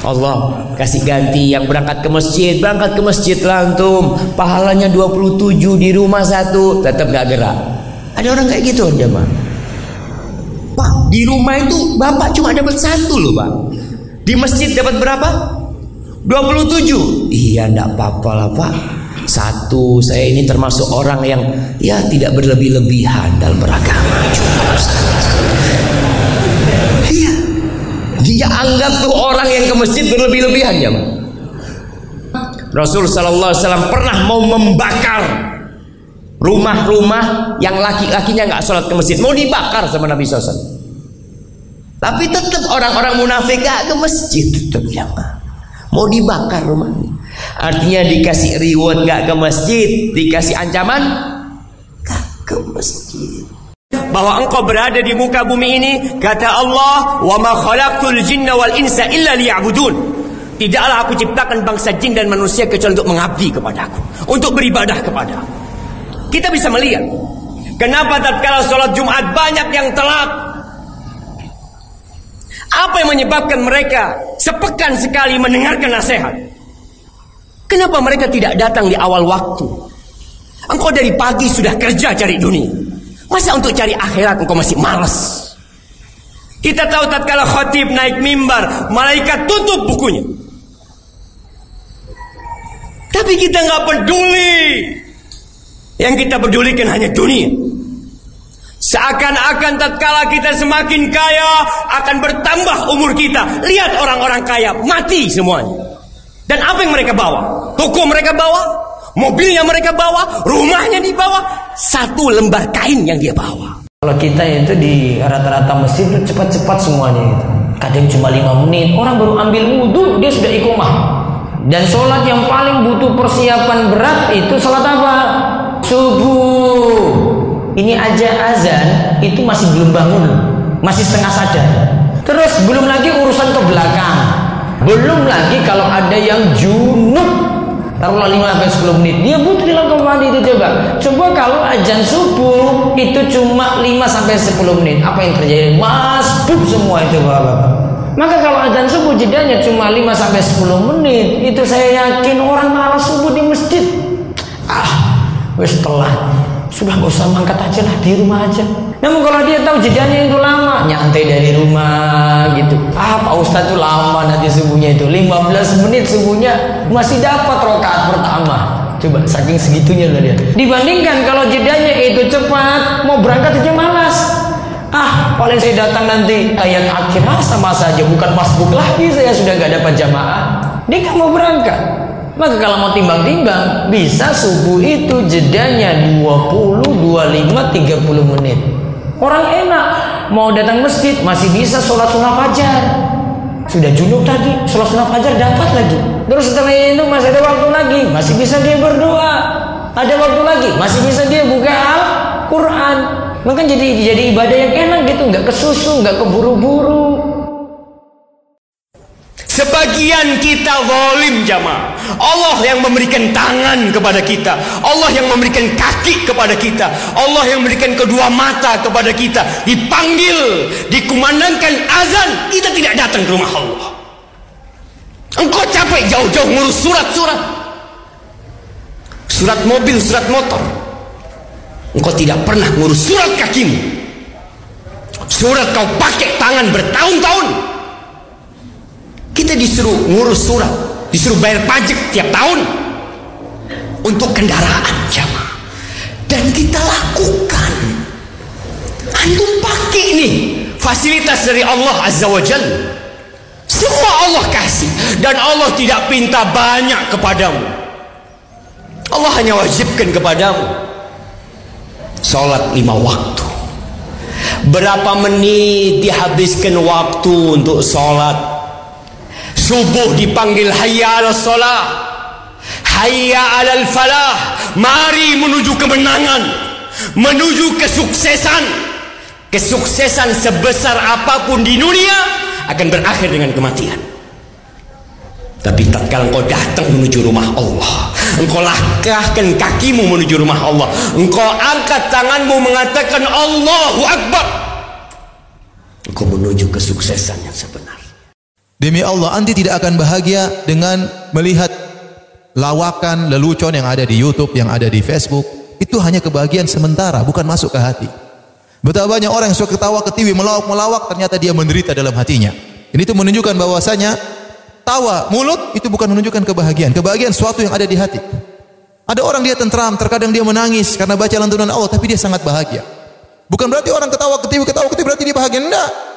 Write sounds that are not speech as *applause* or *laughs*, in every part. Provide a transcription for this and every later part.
Allah kasih ganti yang berangkat ke masjid. Berangkat ke masjid lantum pahalanya 27 di rumah satu tetap gak gerak. Ada orang kayak gitu jemaah. Pak di rumah itu bapak cuma dapat satu loh pak. Di masjid dapat berapa? 27 iya ndak apa-apa lah pak. Satu saya ini termasuk orang yang ya tidak berlebih-lebihan dalam beragama. iya dia anggap tuh orang yang ke masjid berlebih-lebihan ya Rasul Sallallahu Alaihi Wasallam pernah mau membakar rumah-rumah yang laki-lakinya nggak sholat ke masjid. Mau dibakar sama Nabi SAW tapi tetap orang-orang munafik gak ke masjid tetap ya mau dibakar rumahnya. Artinya dikasih reward gak ke masjid dikasih ancaman gak ke masjid bahwa engkau berada di muka bumi ini kata Allah wa ma khalaqtul jinna wal insa illa liya'budun. Tidaklah aku ciptakan bangsa jin dan manusia kecuali untuk mengabdi kepadaku untuk beribadah kepada kita bisa melihat kenapa tatkala sholat Jumat banyak yang telat? Apa yang menyebabkan mereka sepekan sekali mendengarkan nasihat? Kenapa mereka tidak datang di awal waktu? Engkau dari pagi sudah kerja cari dunia Masa untuk cari akhirat engkau masih malas? Kita tahu tatkala khatib naik mimbar, malaikat tutup bukunya. Tapi kita nggak peduli. Yang kita pedulikan hanya dunia. Seakan-akan tatkala kita semakin kaya akan bertambah umur kita. Lihat orang-orang kaya mati semuanya. Dan apa yang mereka bawa? Toko mereka bawa, Mobilnya mereka bawa, rumahnya dibawa, satu lembar kain yang dia bawa. Kalau kita itu di rata-rata masjid itu cepat-cepat semuanya itu. Kadang cuma lima menit, orang baru ambil wudhu dia sudah ikomah. Dan sholat yang paling butuh persiapan berat itu sholat apa? Subuh. Ini aja azan itu masih belum bangun, masih setengah sadar. Terus belum lagi urusan ke belakang. Belum lagi kalau ada yang junub taruhlah 5 sampai 10 menit. Dia butuh dilakukan mandi itu coba. Coba kalau ajan subuh itu cuma 5 sampai 10 menit. Apa yang terjadi? Masbuk semua itu bapak. Maka kalau ajan subuh jedanya cuma 5 sampai 10 menit itu saya yakin orang malas subuh di masjid. Ah wes telat. Sudah gak usah mangkat aja lah di rumah aja namun kalau dia tahu jedanya itu lama nyantai dari rumah gitu. Ah Pak Ustadz itu lama nanti subuhnya itu. 15 menit subuhnya masih dapat rokaat pertama. Coba saking segitunya lah dia. Dibandingkan kalau jedanya itu cepat mau berangkat aja malas. Ah paling saya datang nanti ayat akhir ah, sama saja bukan masbuk lagi saya sudah gak dapat jamaah. Dia gak mau berangkat. Maka kalau mau timbang-timbang, bisa subuh itu jedanya 20, 25, 30 menit. Orang enak, mau datang masjid masih bisa sholat sunnah fajar. Sudah junub tadi, sholat sunnah fajar dapat lagi. Terus setelah itu masih ada waktu lagi, masih bisa dia berdoa. Ada waktu lagi, masih bisa dia buka Al-Quran. Maka jadi jadi ibadah yang enak gitu, nggak kesusu, nggak keburu-buru. Sebagian kita zalim jamaah. Allah yang memberikan tangan kepada kita. Allah yang memberikan kaki kepada kita. Allah yang memberikan kedua mata kepada kita. Dipanggil, dikumandangkan azan, kita tidak datang ke rumah Allah. Engkau capek jauh-jauh ngurus surat-surat. Surat mobil, surat motor. Engkau tidak pernah ngurus surat kakimu. Surat kau pakai tangan bertahun-tahun. Kita disuruh ngurus surat, disuruh bayar pajak tiap tahun untuk kendaraan jamaah. Dan kita lakukan. Antum pakai nih fasilitas dari Allah Azza wa Jal. Semua Allah kasih dan Allah tidak pinta banyak kepadamu. Allah hanya wajibkan kepadamu salat lima waktu. Berapa menit dihabiskan waktu untuk salat subuh dipanggil hayya ala salah hayya ala falah mari menuju kemenangan. Menuju kesuksesan. Kesuksesan sebesar apapun di dunia akan berakhir dengan kematian. Tapi tatkala engkau datang menuju rumah Allah engkau langkahkan kakimu menuju rumah Allah engkau angkat tanganmu mengatakan Allahu Akbar. Engkau menuju kesuksesan yang sebenar Demi Allah, anti tidak akan bahagia dengan melihat lawakan, lelucon yang ada di YouTube, yang ada di Facebook. Itu hanya kebahagiaan sementara, bukan masuk ke hati. Betapa banyak orang yang suka ketawa ketiwi, melawak-melawak, ternyata dia menderita dalam hatinya. Ini itu menunjukkan bahwasanya tawa mulut itu bukan menunjukkan kebahagiaan. Kebahagiaan suatu yang ada di hati. Ada orang dia tentram, terkadang dia menangis karena baca lantunan Allah, tapi dia sangat bahagia. Bukan berarti orang ketawa ketiwi, ketawa ketiwi berarti dia bahagia. Enggak.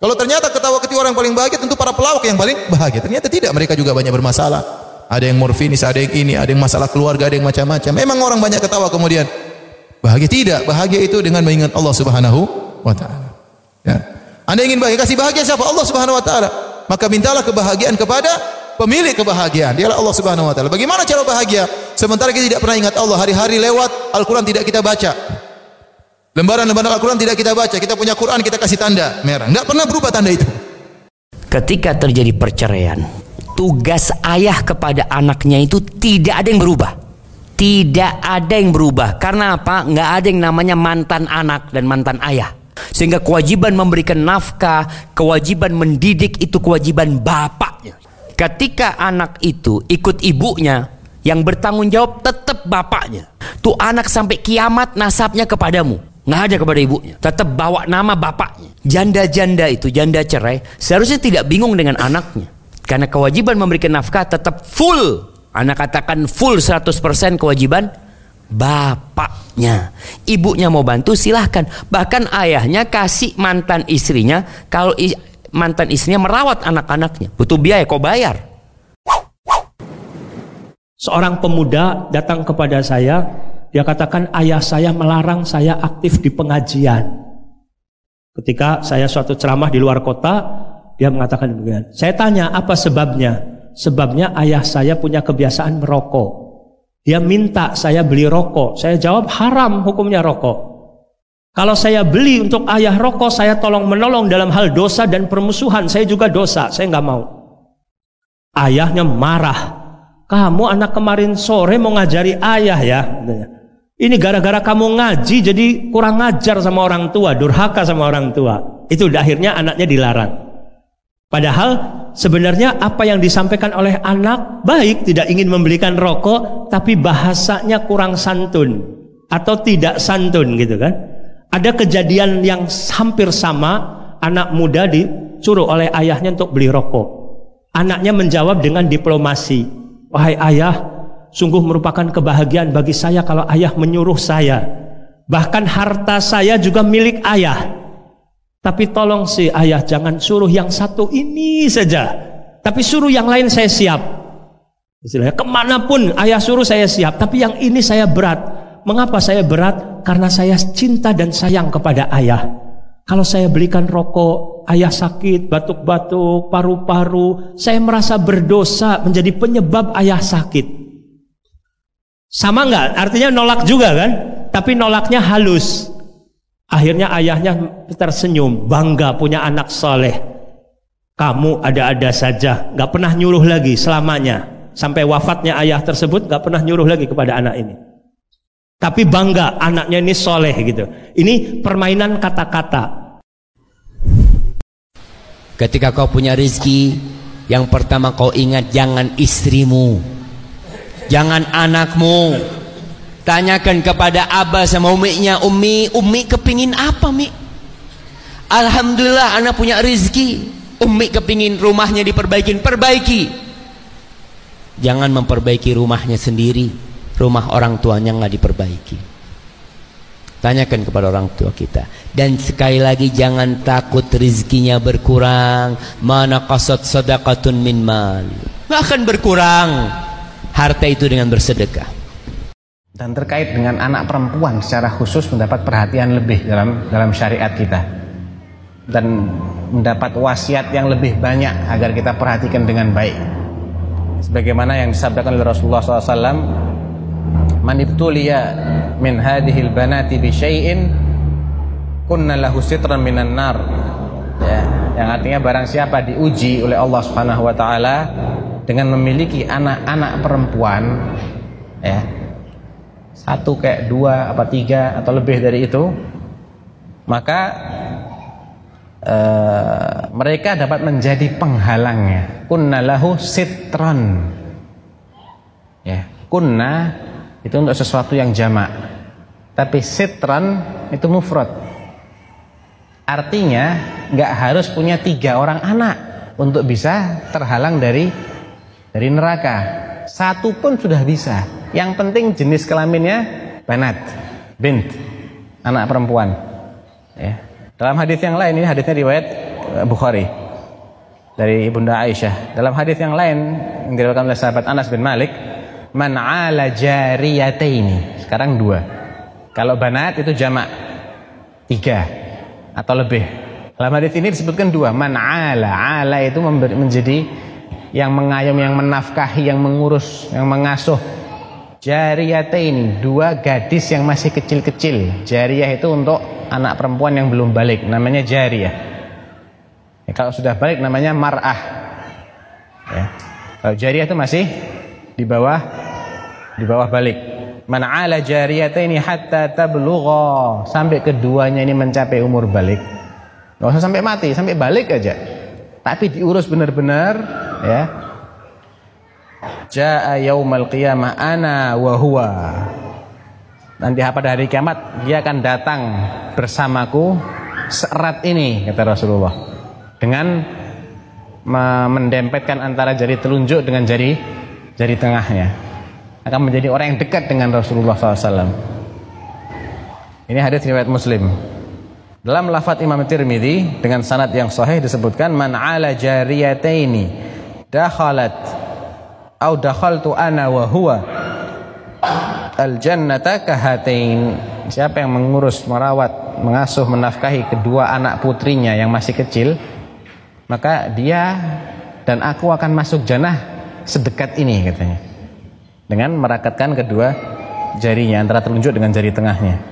Kalau ternyata ketawa ketiwi orang yang paling bahagia, tentu para pelawak yang paling bahagia. Ternyata tidak, mereka juga banyak bermasalah. Ada yang morfinis, ada yang ini, ada yang masalah keluarga, ada yang macam-macam. Memang orang banyak ketawa kemudian bahagia tidak. Bahagia itu dengan mengingat Allah Subhanahu wa taala. Ya. Anda ingin bahagia, kasih bahagia siapa? Allah Subhanahu wa taala. Maka mintalah kebahagiaan kepada pemilik kebahagiaan. Dialah Allah Subhanahu wa taala. Bagaimana cara bahagia? Sementara kita tidak pernah ingat Allah, hari-hari lewat, Al-Qur'an tidak kita baca. Lembaran-lembaran Al-Quran tidak kita baca. Kita punya Quran, kita kasih tanda merah. Enggak pernah berubah tanda itu. Ketika terjadi perceraian, tugas ayah kepada anaknya itu tidak ada yang berubah. Tidak ada yang berubah. Karena apa? Enggak ada yang namanya mantan anak dan mantan ayah. Sehingga kewajiban memberikan nafkah, kewajiban mendidik itu kewajiban bapaknya. Ketika anak itu ikut ibunya, yang bertanggung jawab tetap bapaknya. Tuh anak sampai kiamat nasabnya kepadamu nggak ada kepada ibunya. Tetap bawa nama bapaknya. Janda-janda itu janda cerai seharusnya tidak bingung dengan anaknya. Karena kewajiban memberikan nafkah tetap full. Anak katakan full 100% kewajiban bapaknya. Ibunya mau bantu silahkan. Bahkan ayahnya kasih mantan istrinya kalau mantan istrinya merawat anak-anaknya. Butuh biaya kok bayar. Seorang pemuda datang kepada saya dia katakan ayah saya melarang saya aktif di pengajian. Ketika saya suatu ceramah di luar kota, dia mengatakan demikian. Saya tanya apa sebabnya? Sebabnya ayah saya punya kebiasaan merokok. Dia minta saya beli rokok. Saya jawab haram hukumnya rokok. Kalau saya beli untuk ayah rokok, saya tolong menolong dalam hal dosa dan permusuhan. Saya juga dosa, saya nggak mau. Ayahnya marah. Kamu anak kemarin sore mau ngajari ayah ya. Ini gara-gara kamu ngaji jadi kurang ngajar sama orang tua, durhaka sama orang tua. Itu akhirnya anaknya dilarang. Padahal sebenarnya apa yang disampaikan oleh anak baik, tidak ingin membelikan rokok, tapi bahasanya kurang santun atau tidak santun gitu kan. Ada kejadian yang hampir sama, anak muda disuruh oleh ayahnya untuk beli rokok. Anaknya menjawab dengan diplomasi, "Wahai ayah, sungguh merupakan kebahagiaan bagi saya kalau ayah menyuruh saya. Bahkan harta saya juga milik ayah. Tapi tolong si ayah jangan suruh yang satu ini saja. Tapi suruh yang lain saya siap. Istilahnya ke mana pun ayah suruh saya siap. Tapi yang ini saya berat. Mengapa saya berat? Karena saya cinta dan sayang kepada ayah. Kalau saya belikan rokok, ayah sakit, batuk-batuk, paru-paru, saya merasa berdosa menjadi penyebab ayah sakit. Sama nggak? Artinya nolak juga kan? Tapi nolaknya halus. Akhirnya ayahnya tersenyum, bangga punya anak soleh. Kamu ada-ada saja, nggak pernah nyuruh lagi selamanya. Sampai wafatnya ayah tersebut nggak pernah nyuruh lagi kepada anak ini. Tapi bangga anaknya ini soleh gitu. Ini permainan kata-kata. Ketika kau punya rezeki, yang pertama kau ingat jangan istrimu, Jangan anakmu. Tanyakan kepada abah sama uminya Umi, umi kepingin apa mi? Alhamdulillah anak punya rezeki. Umi kepingin rumahnya diperbaiki. Perbaiki. Jangan memperbaiki rumahnya sendiri. Rumah orang tuanya nggak diperbaiki. Tanyakan kepada orang tua kita. Dan sekali lagi jangan takut rezekinya berkurang. Mana kasat sadaqatun min mal. Akan berkurang harta itu dengan bersedekah. Dan terkait dengan anak perempuan secara khusus mendapat perhatian lebih dalam dalam syariat kita dan mendapat wasiat yang lebih banyak agar kita perhatikan dengan baik. Sebagaimana yang disabdakan oleh Rasulullah SAW, "Man min hadhil banati bi syai'in kunna lahu sitran minan nar." Ya, yang artinya barang siapa diuji oleh Allah Subhanahu wa taala dengan memiliki anak-anak perempuan ya satu kayak dua apa tiga atau lebih dari itu maka uh, mereka dapat menjadi penghalangnya. Kunna lahu sitran. Ya, kunna itu untuk sesuatu yang jamak. Tapi sitran itu mufrad. Artinya nggak harus punya tiga orang anak untuk bisa terhalang dari dari neraka. Satu pun sudah bisa. Yang penting jenis kelaminnya banat, bint, anak perempuan. Ya. Dalam hadis yang lain ini hadisnya riwayat eh, Bukhari dari Ibunda Aisyah. Dalam hadis yang lain yang diriwayatkan oleh sahabat Anas bin Malik, man ala jariyataini. Sekarang dua. Kalau banat itu jamak tiga atau lebih. Dalam hadis ini disebutkan dua. Man ala, ala itu menjadi yang mengayom, yang menafkahi, yang mengurus, yang mengasuh. Jariyah ini dua gadis yang masih kecil-kecil. Jariyah itu untuk anak perempuan yang belum balik, namanya jariyah. Ya, kalau sudah balik namanya mar'ah. Ya. Kalau jariyah itu masih di bawah di bawah balik. Man ala ini hatta tablugha sampai keduanya ini mencapai umur balik. Gak usah sampai mati, sampai balik aja. Tapi diurus benar-benar ya. Jaa yaumal qiyamah ana wa huwa. Nanti pada hari kiamat dia akan datang bersamaku serat ini kata Rasulullah. Dengan mendempetkan antara jari telunjuk dengan jari jari tengahnya. Akan menjadi orang yang dekat dengan Rasulullah SAW ini hadis riwayat Muslim dalam lafaz Imam Tirmidzi dengan sanad yang sahih disebutkan man ala jariyataini dakhalat au dakhaltu ana wa huwa al jannata kahatain. Siapa yang mengurus merawat mengasuh menafkahi kedua anak putrinya yang masih kecil maka dia dan aku akan masuk jannah sedekat ini katanya. Dengan merakatkan kedua jarinya antara telunjuk dengan jari tengahnya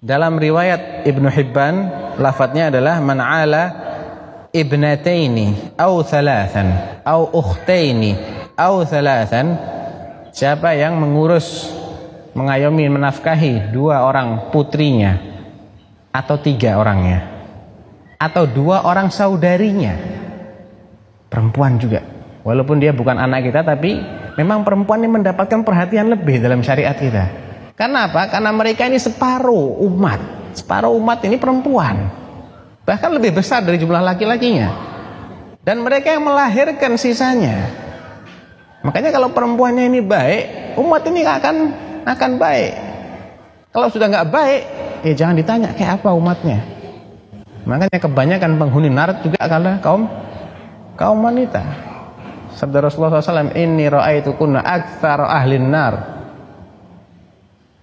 dalam riwayat Ibnu Hibban lafadznya adalah man ala ibnataini au thalathan au ukhtaini au thalathan siapa yang mengurus mengayomi menafkahi dua orang putrinya atau tiga orangnya atau dua orang saudarinya perempuan juga. Walaupun dia bukan anak kita tapi memang perempuan ini mendapatkan perhatian lebih dalam syariat kita karena apa? karena mereka ini separuh umat separuh umat ini perempuan Bahkan lebih besar dari jumlah laki-lakinya. Dan mereka yang melahirkan sisanya. Makanya kalau perempuannya ini baik, umat ini akan akan baik. Kalau sudah nggak baik, ya jangan ditanya kayak apa umatnya. Makanya kebanyakan penghuni nar juga adalah kaum kaum wanita. Sabda Rasulullah SAW, Inni ra'aitu kunna akthar ahlin nar.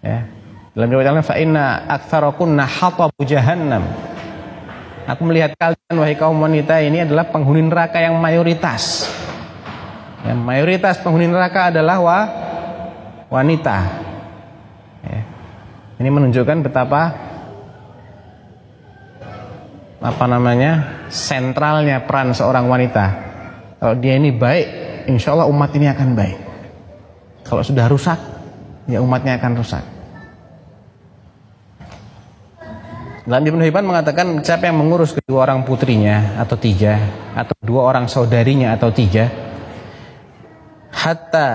Ya. Dalam riwayat lain, fa inna akthar kunna hatabu jahannam. Aku melihat kalian wahai kaum wanita ini adalah penghuni neraka yang mayoritas. Yang mayoritas penghuni neraka adalah wa, wanita. Ya. Ini menunjukkan betapa apa namanya sentralnya peran seorang wanita. Kalau dia ini baik, insya Allah umat ini akan baik. Kalau sudah rusak, ya umatnya akan rusak. Dalam Ibnu Hibban mengatakan siapa yang mengurus kedua orang putrinya atau tiga atau dua orang saudarinya atau tiga hatta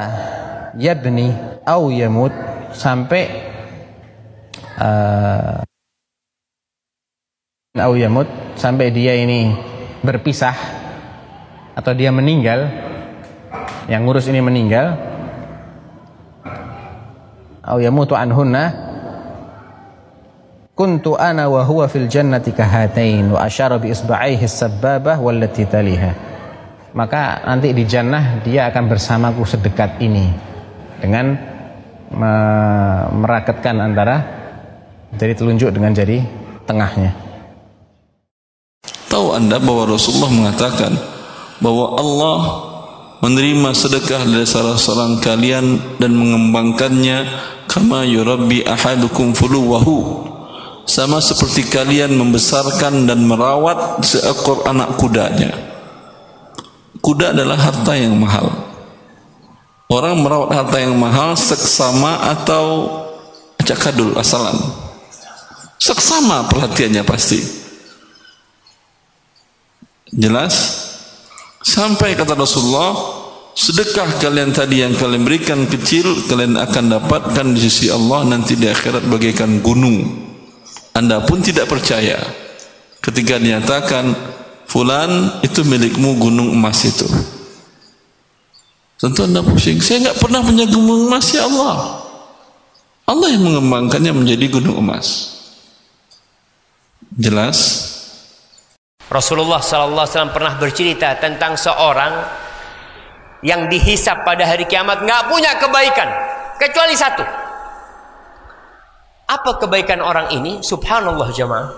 yadni au yamut sampai uh, au yamut sampai dia ini berpisah atau dia meninggal yang ngurus ini meninggal au yamutu anhunna kuntu ana wa huwa fil jannati kahatain wa asyara bi isba'ihi sababah wallati taliha. Maka nanti di jannah dia akan bersamaku sedekat ini dengan me merakatkan antara jari telunjuk dengan jari tengahnya. Tahu anda bahwa Rasulullah mengatakan bahwa Allah menerima sedekah dari salah seorang kalian dan mengembangkannya kama yurabbi ahadukum fuluwahu sama seperti kalian membesarkan dan merawat seekor anak kudanya. Kuda adalah harta yang mahal. Orang merawat harta yang mahal seksama atau cakadul asalan. seksama perhatiannya pasti jelas sampai kata Rasulullah sedekah kalian tadi yang kalian berikan kecil kalian akan dapatkan di sisi Allah nanti di akhirat bagaikan gunung anda pun tidak percaya. Ketika dinyatakan fulan itu milikmu gunung emas itu. Tentu anda pusing. Saya nggak pernah punya gunung emas ya Allah. Allah yang mengembangkannya menjadi gunung emas. Jelas? Rasulullah wasallam pernah bercerita tentang seorang yang dihisap pada hari kiamat nggak punya kebaikan kecuali satu. Apa kebaikan orang ini? Subhanallah jemaah.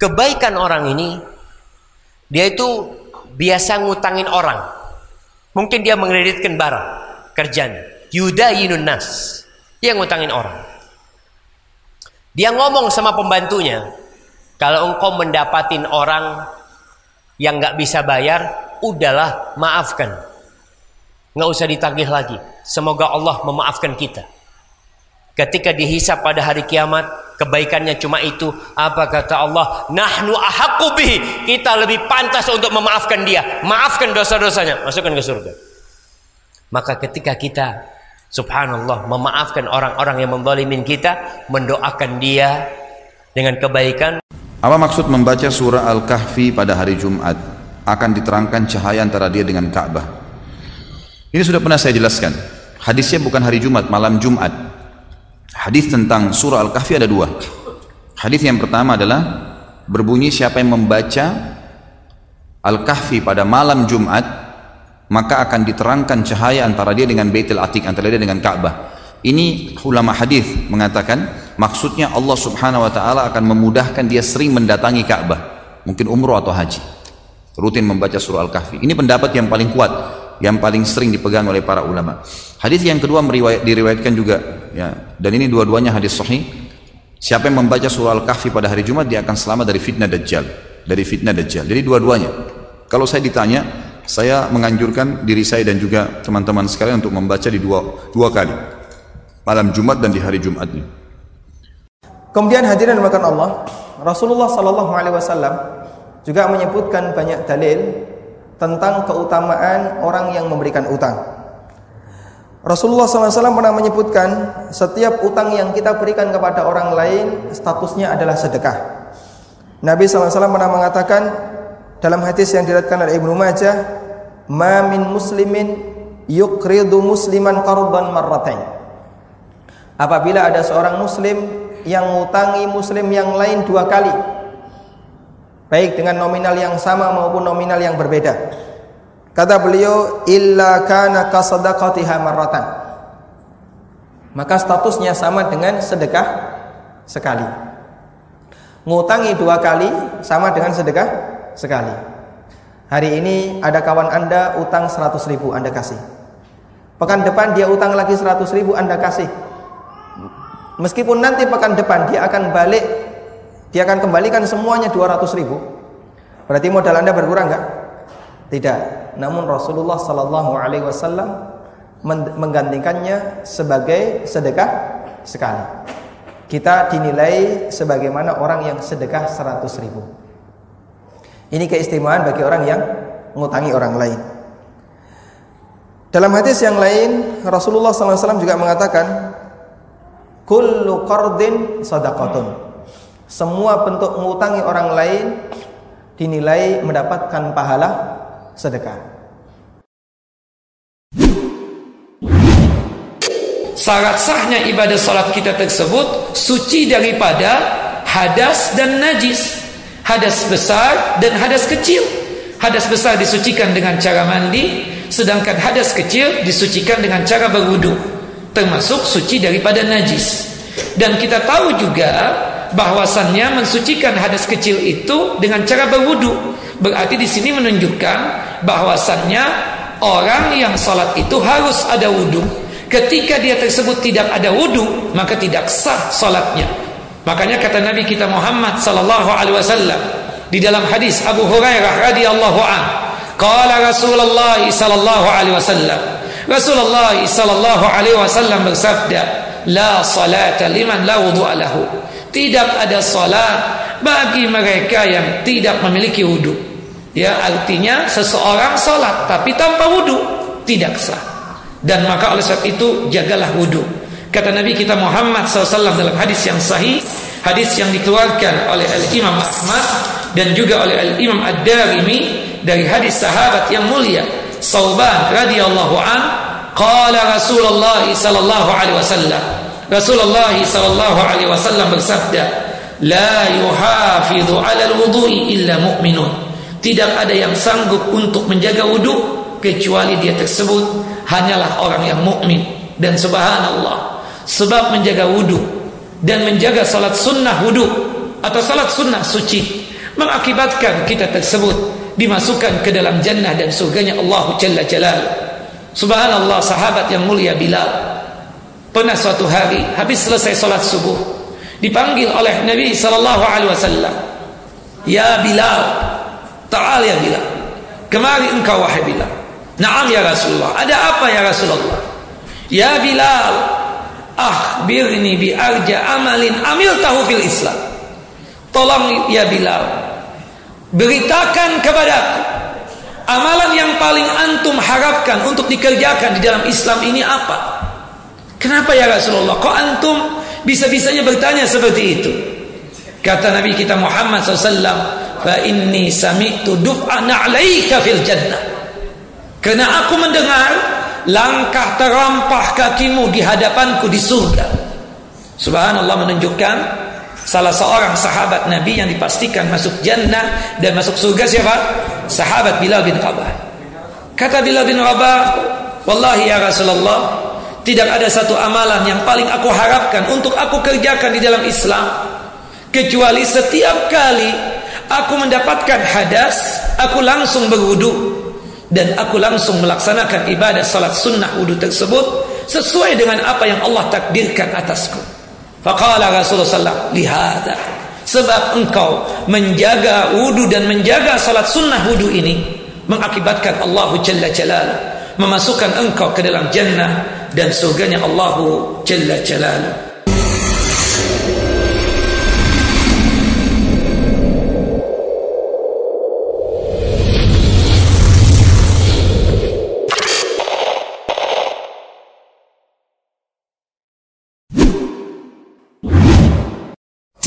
Kebaikan orang ini dia itu biasa ngutangin orang. Mungkin dia mengkreditkan barang kerjanya. Yudayinun nas. Dia ngutangin orang. Dia ngomong sama pembantunya, kalau engkau mendapatin orang yang nggak bisa bayar, udahlah maafkan. Nggak usah ditagih lagi. Semoga Allah memaafkan kita. Ketika dihisap pada hari kiamat, kebaikannya cuma itu. Apa kata Allah? Nahnu ahaqqu bihi. Kita lebih pantas untuk memaafkan dia. Maafkan dosa-dosanya. Masukkan ke surga. Maka ketika kita subhanallah memaafkan orang-orang yang menzalimin kita, mendoakan dia dengan kebaikan, Apa maksud membaca surah Al-Kahfi pada hari Jumat? Akan diterangkan cahaya antara dia dengan Ka'bah. Ini sudah pernah saya jelaskan. Hadisnya bukan hari Jumat, malam Jumat. Hadis tentang surah Al-Kahfi ada dua. Hadis yang pertama adalah berbunyi siapa yang membaca Al-Kahfi pada malam Jumat maka akan diterangkan cahaya antara dia dengan Baitul Atiq, antara dia dengan Ka'bah. Ini ulama hadis mengatakan maksudnya Allah Subhanahu wa taala akan memudahkan dia sering mendatangi Ka'bah, mungkin umroh atau haji. Rutin membaca surah Al-Kahfi. Ini pendapat yang paling kuat, yang paling sering dipegang oleh para ulama. Hadis yang kedua meriwayat, diriwayatkan juga ya, dan ini dua-duanya hadis sahih. Siapa yang membaca surah Al-Kahfi pada hari Jumat dia akan selamat dari fitnah Dajjal, dari fitnah Dajjal. Jadi dua-duanya. Kalau saya ditanya, saya menganjurkan diri saya dan juga teman-teman sekalian untuk membaca di dua, dua kali malam Jumat dan di hari Jumatnya. Kemudian hadirin makan Allah, Rasulullah Sallallahu Alaihi Wasallam juga menyebutkan banyak dalil tentang keutamaan orang yang memberikan utang. Rasulullah SAW pernah menyebutkan setiap utang yang kita berikan kepada orang lain statusnya adalah sedekah. Nabi SAW pernah mengatakan dalam hadis yang diriwayatkan oleh Ibnu Majah, "Ma min muslimin yuqridu musliman qardan marratain." Apabila ada seorang muslim yang ngutangi muslim yang lain dua kali, baik dengan nominal yang sama maupun nominal yang berbeda. Kata beliau, illa kana kasadaqatiha marratan. Maka statusnya sama dengan sedekah sekali. Ngutangi dua kali sama dengan sedekah sekali. Hari ini ada kawan Anda utang 100 ribu Anda kasih. Pekan depan dia utang lagi 100 ribu Anda kasih. Meskipun nanti pekan depan dia akan balik, dia akan kembalikan semuanya 200 ribu. Berarti modal Anda berkurang enggak? Tidak. Namun Rasulullah Sallallahu Alaihi Wasallam menggantikannya sebagai sedekah sekali. Kita dinilai sebagaimana orang yang sedekah 100 ribu. Ini keistimewaan bagi orang yang mengutangi orang lain. Dalam hadis yang lain, Rasulullah SAW juga mengatakan, Kullu qardin sadaqatun. Semua bentuk mengutangi orang lain dinilai mendapatkan pahala sedekah. Syarat sahnya ibadah salat kita tersebut suci daripada hadas dan najis. Hadas besar dan hadas kecil. Hadas besar disucikan dengan cara mandi, sedangkan hadas kecil disucikan dengan cara berwudu. Termasuk suci daripada najis. Dan kita tahu juga bahwasannya mensucikan hadas kecil itu dengan cara berwudu. Berarti di sini menunjukkan bahwasannya orang yang salat itu harus ada wudu. Ketika dia tersebut tidak ada wudu, maka tidak sah salatnya. Makanya kata Nabi kita Muhammad sallallahu alaihi wasallam di dalam hadis Abu Hurairah radhiyallahu an, qala Rasulullah sallallahu alaihi wasallam. Rasulullah sallallahu alaihi wasallam bersabda, la salata liman la wudu'a lahu tidak ada salat bagi mereka yang tidak memiliki wudu. Ya artinya seseorang salat tapi tanpa wudu tidak sah. Dan maka oleh sebab itu jagalah wudu. Kata Nabi kita Muhammad SAW dalam hadis yang sahih hadis yang dikeluarkan oleh Al-Imam Ahmad dan juga oleh Al-Imam Ad-Darimi dari hadis sahabat yang mulia Sauban radhiyallahu an qala Rasulullah sallallahu alaihi wasallam Rasulullah sallallahu alaihi wasallam bersabda la yuhafidhu 'ala al-wudu'i illa mu'minun tidak ada yang sanggup untuk menjaga wudu kecuali dia tersebut hanyalah orang yang mukmin dan subhanallah sebab menjaga wudu dan menjaga salat sunnah wudu atau salat sunnah suci mengakibatkan kita tersebut dimasukkan ke dalam jannah dan surganya Allah Jalla Jalal. Subhanallah sahabat yang mulia Bilal pernah suatu hari habis selesai salat subuh dipanggil oleh Nabi sallallahu alaihi wasallam. Ya Bilal, ta'al ya Bilal. Kemari engkau wahai Bilal. Naam ya Rasulullah. Ada apa ya Rasulullah? Ya Bilal, akhbirni bi arja amalin amil tahu fil Islam. Tolong ya Bilal, beritakan kepadaku amalan yang paling antum harapkan untuk dikerjakan di dalam Islam ini apa? Kenapa ya Rasulullah? Kok antum bisa-bisanya bertanya seperti itu? Kata Nabi kita Muhammad SAW, "Fa inni sami'tu duf'an 'alaika fil jannah." Karena aku mendengar langkah terampah kakimu di hadapanku di surga. Subhanallah menunjukkan salah seorang sahabat Nabi yang dipastikan masuk jannah dan masuk surga siapa? Sahabat Bilal bin Rabah. Kata Bilal bin Rabah, "Wallahi ya Rasulullah, tidak ada satu amalan yang paling aku harapkan untuk aku kerjakan di dalam Islam. Kecuali setiap kali aku mendapatkan hadas, aku langsung berwudu. Dan aku langsung melaksanakan ibadah salat sunnah wudu tersebut sesuai dengan apa yang Allah takdirkan atasku." Faqala Rasulullah sallallahu lihada. Sebab engkau menjaga wudu dan menjaga salat sunnah wudu ini mengakibatkan Allah Jalla Jalaluh memasukkan engkau ke dalam jannah dan surganya Allah Jalla Jalaluh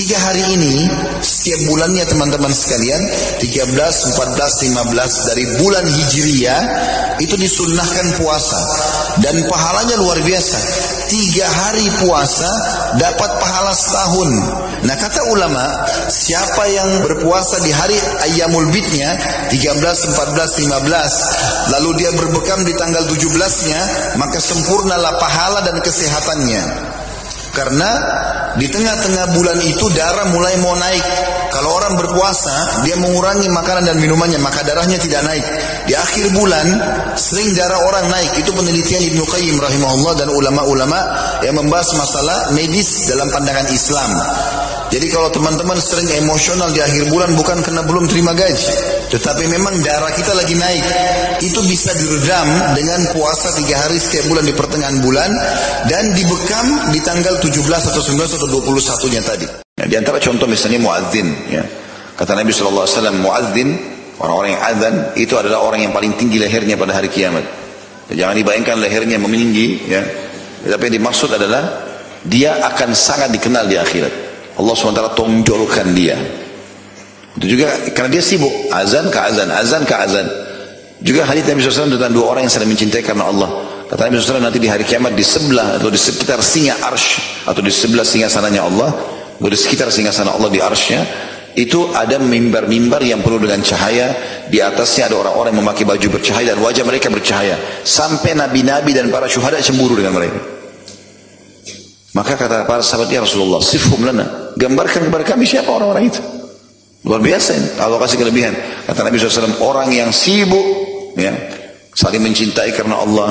Tiga hari ini setiap bulannya teman-teman sekalian 13, 14, 15 dari bulan Hijriyah itu disunnahkan puasa dan pahalanya luar biasa. Tiga hari puasa dapat pahala setahun. Nah kata ulama siapa yang berpuasa di hari Ayyamul Bidnya 13, 14, 15 lalu dia berbekam di tanggal 17-nya maka sempurnalah pahala dan kesehatannya. Karena di tengah-tengah bulan itu darah mulai mau naik. Kalau orang berpuasa, dia mengurangi makanan dan minumannya, maka darahnya tidak naik. Di akhir bulan, sering darah orang naik. Itu penelitian Ibnu Qayyim rahimahullah dan ulama-ulama yang membahas masalah medis dalam pandangan Islam. Jadi kalau teman-teman sering emosional di akhir bulan bukan karena belum terima gaji, tetapi memang darah kita lagi naik. Itu bisa diredam dengan puasa tiga hari setiap bulan di pertengahan bulan dan dibekam di tanggal 17 atau 19 atau 21 nya tadi. Nah, di antara contoh misalnya muadzin ya. Kata Nabi SAW muadzin orang-orang yang adzan itu adalah orang yang paling tinggi lehernya pada hari kiamat. Jangan dibayangkan lehernya meninggi ya. Tapi yang dimaksud adalah dia akan sangat dikenal di akhirat. Allah SWT tonjolkan dia. Itu juga karena dia sibuk azan ke azan, azan ke azan. Juga hadis Nabi SAW tentang dua orang yang saling mencintai karena Allah. Kata Nabi SAW nanti di hari kiamat di sebelah atau di sekitar singa arsh atau di sebelah singa sananya Allah, atau di sekitar singa sana Allah di arshnya, itu ada mimbar-mimbar yang penuh dengan cahaya di atasnya ada orang-orang yang memakai baju bercahaya dan wajah mereka bercahaya sampai nabi-nabi dan para syuhada cemburu dengan mereka maka kata para sahabat ya Rasulullah sifhum lana. Gambarkan kepada kami siapa orang-orang itu. Luar biasa ini. Allah kasih kelebihan. Kata Nabi SAW orang yang sibuk ya saling mencintai karena Allah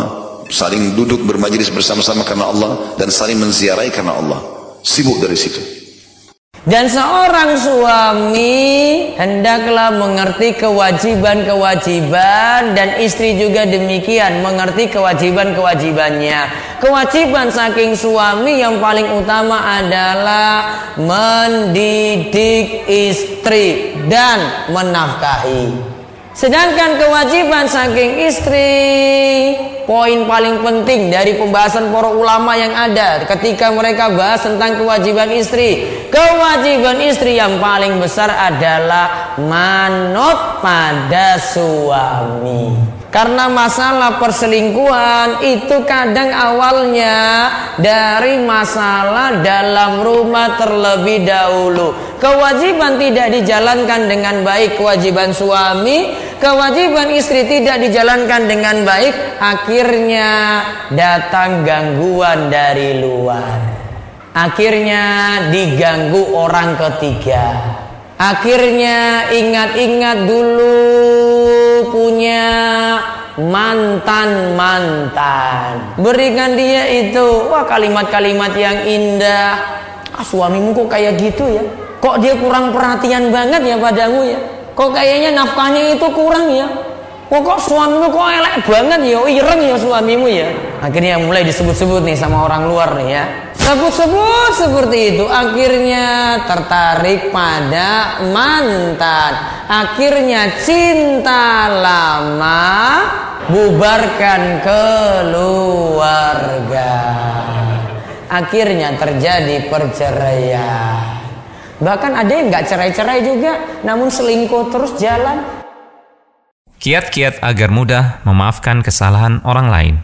saling duduk bermajlis bersama-sama karena Allah dan saling menziarahi karena Allah. Sibuk dari situ Dan seorang suami hendaklah mengerti kewajiban-kewajiban dan istri juga demikian mengerti kewajiban-kewajibannya. Kewajiban saking suami yang paling utama adalah mendidik istri dan menafkahi. Sedangkan kewajiban saking istri Poin paling penting dari pembahasan para ulama yang ada Ketika mereka bahas tentang kewajiban istri. Kewajiban istri yang paling besar adalah Manut pada suami karena masalah perselingkuhan itu kadang awalnya dari masalah dalam rumah terlebih dahulu. Kewajiban tidak dijalankan dengan baik kewajiban suami, kewajiban istri tidak dijalankan dengan baik, akhirnya datang gangguan dari luar. Akhirnya diganggu orang ketiga. Akhirnya ingat-ingat dulu punya mantan-mantan. Berikan dia itu, wah kalimat-kalimat yang indah. Ah, suamimu kok kayak gitu ya? Kok dia kurang perhatian banget ya padamu ya? Kok kayaknya nafkahnya itu kurang ya? Kok kok suamimu kok elek banget ya? Oh, ireng ya suamimu ya? Akhirnya mulai disebut-sebut nih sama orang luar nih ya. Sebut-sebut seperti itu. Akhirnya tertarik pada mantan. Akhirnya cinta lama bubarkan keluarga. Akhirnya terjadi perceraian. Bahkan ada yang nggak cerai-cerai juga namun selingkuh terus jalan kiat-kiat agar mudah memaafkan kesalahan orang lain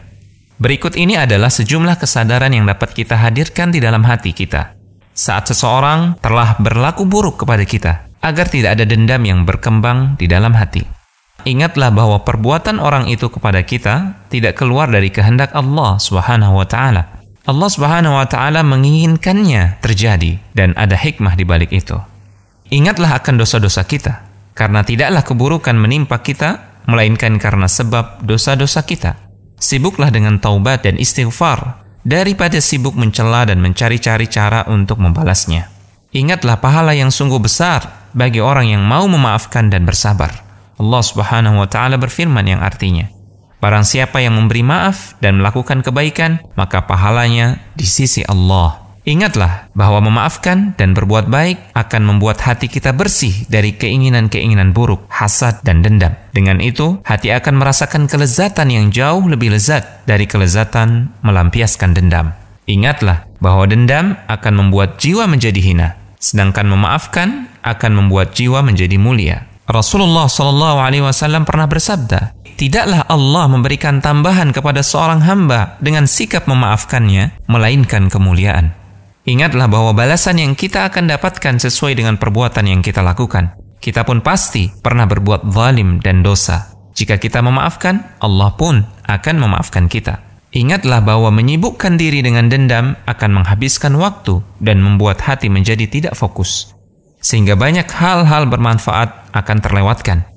Berikut ini adalah sejumlah kesadaran yang dapat kita hadirkan di dalam hati kita saat seseorang telah berlaku buruk kepada kita, agar tidak ada dendam yang berkembang di dalam hati. Ingatlah bahwa perbuatan orang itu kepada kita tidak keluar dari kehendak Allah Subhanahu wa taala. Allah Subhanahu wa taala menginginkannya terjadi dan ada hikmah di balik itu. Ingatlah akan dosa-dosa kita, karena tidaklah keburukan menimpa kita melainkan karena sebab dosa-dosa kita. Sibuklah dengan taubat dan istighfar daripada sibuk mencela dan mencari-cari cara untuk membalasnya. Ingatlah pahala yang sungguh besar bagi orang yang mau memaafkan dan bersabar. Allah Subhanahu wa taala berfirman yang artinya, Barang siapa yang memberi maaf dan melakukan kebaikan, maka pahalanya di sisi Allah. Ingatlah bahwa memaafkan dan berbuat baik akan membuat hati kita bersih dari keinginan-keinginan buruk, hasad, dan dendam. Dengan itu, hati akan merasakan kelezatan yang jauh lebih lezat dari kelezatan melampiaskan dendam. Ingatlah bahwa dendam akan membuat jiwa menjadi hina, sedangkan memaafkan akan membuat jiwa menjadi mulia. Rasulullah Shallallahu Alaihi Wasallam pernah bersabda, tidaklah Allah memberikan tambahan kepada seorang hamba dengan sikap memaafkannya, melainkan kemuliaan. Ingatlah bahwa balasan yang kita akan dapatkan sesuai dengan perbuatan yang kita lakukan. Kita pun pasti pernah berbuat zalim dan dosa. Jika kita memaafkan, Allah pun akan memaafkan kita. Ingatlah bahwa menyibukkan diri dengan dendam akan menghabiskan waktu dan membuat hati menjadi tidak fokus. Sehingga banyak hal-hal bermanfaat akan terlewatkan.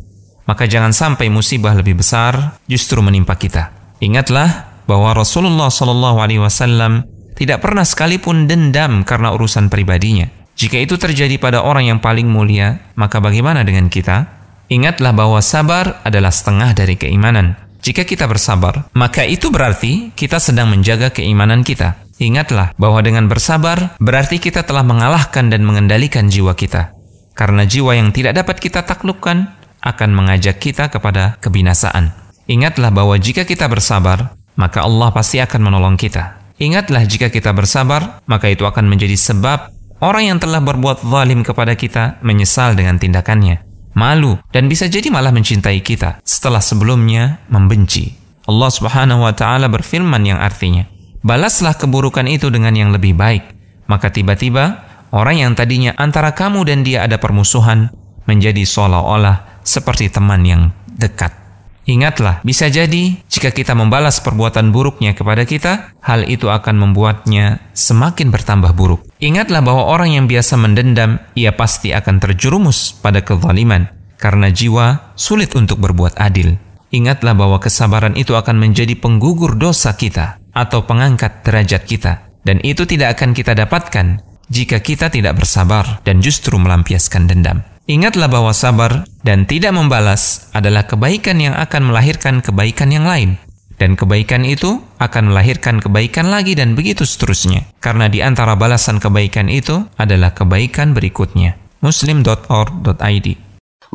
Maka jangan sampai musibah lebih besar justru menimpa kita. Ingatlah bahwa Rasulullah Shallallahu Alaihi Wasallam tidak pernah sekalipun dendam karena urusan pribadinya. Jika itu terjadi pada orang yang paling mulia, maka bagaimana dengan kita? Ingatlah bahwa sabar adalah setengah dari keimanan. Jika kita bersabar, maka itu berarti kita sedang menjaga keimanan kita. Ingatlah bahwa dengan bersabar berarti kita telah mengalahkan dan mengendalikan jiwa kita. Karena jiwa yang tidak dapat kita taklukkan akan mengajak kita kepada kebinasaan. Ingatlah bahwa jika kita bersabar, maka Allah pasti akan menolong kita. Ingatlah jika kita bersabar, maka itu akan menjadi sebab orang yang telah berbuat zalim kepada kita menyesal dengan tindakannya, malu dan bisa jadi malah mencintai kita setelah sebelumnya membenci. Allah Subhanahu wa taala berfirman yang artinya, "Balaslah keburukan itu dengan yang lebih baik." Maka tiba-tiba orang yang tadinya antara kamu dan dia ada permusuhan menjadi seolah-olah seperti teman yang dekat. Ingatlah, bisa jadi jika kita membalas perbuatan buruknya kepada kita, hal itu akan membuatnya semakin bertambah buruk. Ingatlah bahwa orang yang biasa mendendam, ia pasti akan terjerumus pada kezaliman, karena jiwa sulit untuk berbuat adil. Ingatlah bahwa kesabaran itu akan menjadi penggugur dosa kita atau pengangkat derajat kita, dan itu tidak akan kita dapatkan jika kita tidak bersabar dan justru melampiaskan dendam. Ingatlah bahwa sabar dan tidak membalas adalah kebaikan yang akan melahirkan kebaikan yang lain. Dan kebaikan itu akan melahirkan kebaikan lagi dan begitu seterusnya. Karena di antara balasan kebaikan itu adalah kebaikan berikutnya. muslim.org.id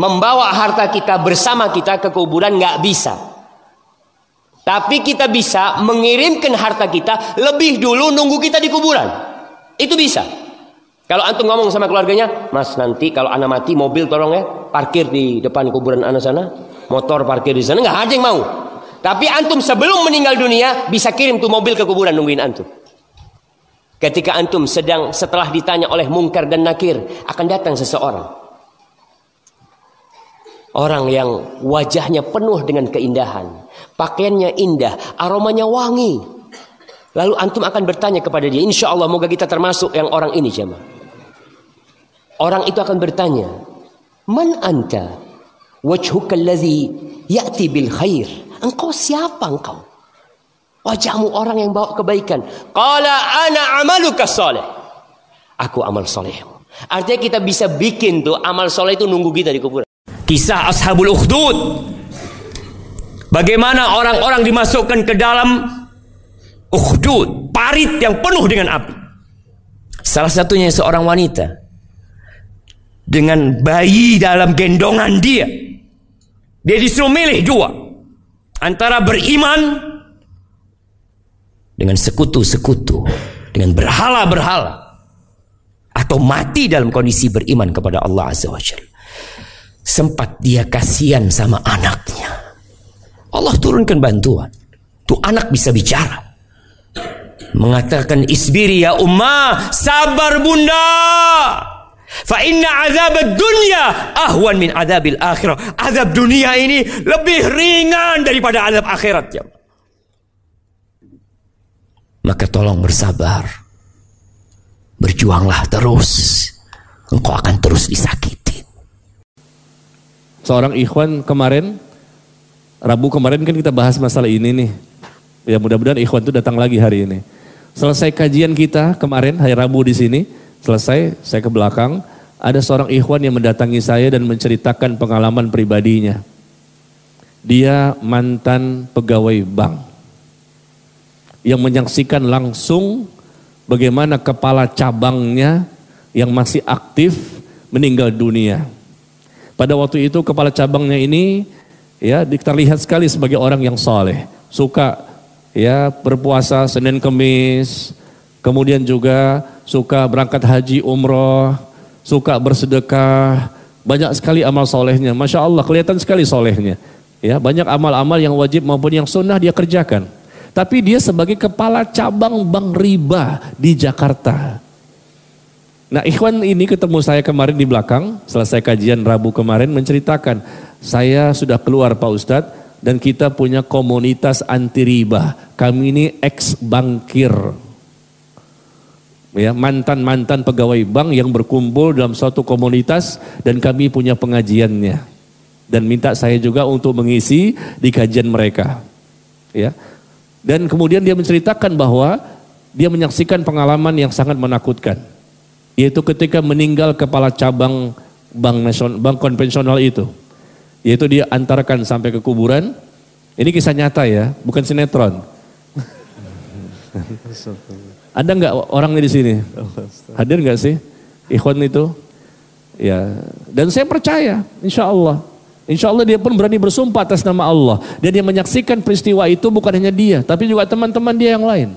Membawa harta kita bersama kita ke kuburan nggak bisa. Tapi kita bisa mengirimkan harta kita lebih dulu nunggu kita di kuburan. Itu bisa. Kalau antum ngomong sama keluarganya, Mas nanti kalau anak mati mobil tolong ya parkir di depan kuburan anak sana, motor parkir di sana, nggak ada yang mau. Tapi antum sebelum meninggal dunia bisa kirim tuh mobil ke kuburan nungguin antum. Ketika antum sedang setelah ditanya oleh mungkar dan nakir akan datang seseorang. Orang yang wajahnya penuh dengan keindahan, pakaiannya indah, aromanya wangi. Lalu antum akan bertanya kepada dia, insya Allah moga kita termasuk yang orang ini jemaah. Orang itu akan bertanya, Man anta? Wajhuka alladhi ya'ti bil khair. Engkau siapa engkau? Wajahmu orang yang bawa kebaikan. Qala ana amaluka salih. Aku amal soleh. Artinya kita bisa bikin tuh amal soleh itu nunggu kita di kuburan. Kisah Ashabul Ukhdud. Bagaimana orang-orang dimasukkan ke dalam Ukhdud. Parit yang penuh dengan api. Salah satunya seorang wanita dengan bayi dalam gendongan dia. Dia disuruh milih dua. Antara beriman dengan sekutu-sekutu, dengan berhala-berhala atau mati dalam kondisi beriman kepada Allah Azza wa Jalla. Sempat dia kasihan sama anaknya. Allah turunkan bantuan. Tuh anak bisa bicara. Mengatakan isbiri ya ummah, sabar bunda. Fa inna azab dunya ahwan min azabil akhirah. Azab dunia ini lebih ringan daripada azab akhirat ya. Maka tolong bersabar. Berjuanglah terus. Engkau akan terus disakiti. Seorang ikhwan kemarin Rabu kemarin kan kita bahas masalah ini nih. Ya mudah-mudahan ikhwan itu datang lagi hari ini. Selesai kajian kita kemarin hari Rabu di sini, selesai saya ke belakang, ada seorang ikhwan yang mendatangi saya dan menceritakan pengalaman pribadinya. Dia mantan pegawai bank yang menyaksikan langsung bagaimana kepala cabangnya yang masih aktif meninggal dunia. Pada waktu itu kepala cabangnya ini ya terlihat sekali sebagai orang yang soleh, suka ya berpuasa Senin Kemis, kemudian juga suka berangkat haji umroh, suka bersedekah, banyak sekali amal solehnya. Masya Allah kelihatan sekali solehnya. Ya banyak amal-amal yang wajib maupun yang sunnah dia kerjakan. Tapi dia sebagai kepala cabang bank riba di Jakarta. Nah ikhwan ini ketemu saya kemarin di belakang, selesai kajian Rabu kemarin menceritakan, saya sudah keluar Pak Ustadz dan kita punya komunitas anti riba. Kami ini ex bankir. Ya, mantan-mantan pegawai bank yang berkumpul dalam suatu komunitas dan kami punya pengajiannya dan minta saya juga untuk mengisi di kajian mereka. Ya. Dan kemudian dia menceritakan bahwa dia menyaksikan pengalaman yang sangat menakutkan. Yaitu ketika meninggal kepala cabang bank nasional, bank konvensional itu. Yaitu dia antarkan sampai ke kuburan. Ini kisah nyata ya, bukan sinetron. *laughs* Ada nggak orangnya di sini? Hadir nggak sih? Ikhwan itu? Ya, dan saya percaya, insya Allah Insya Allah dia pun berani bersumpah atas nama Allah. Dan dia menyaksikan peristiwa itu bukan hanya dia, tapi juga teman-teman dia yang lain.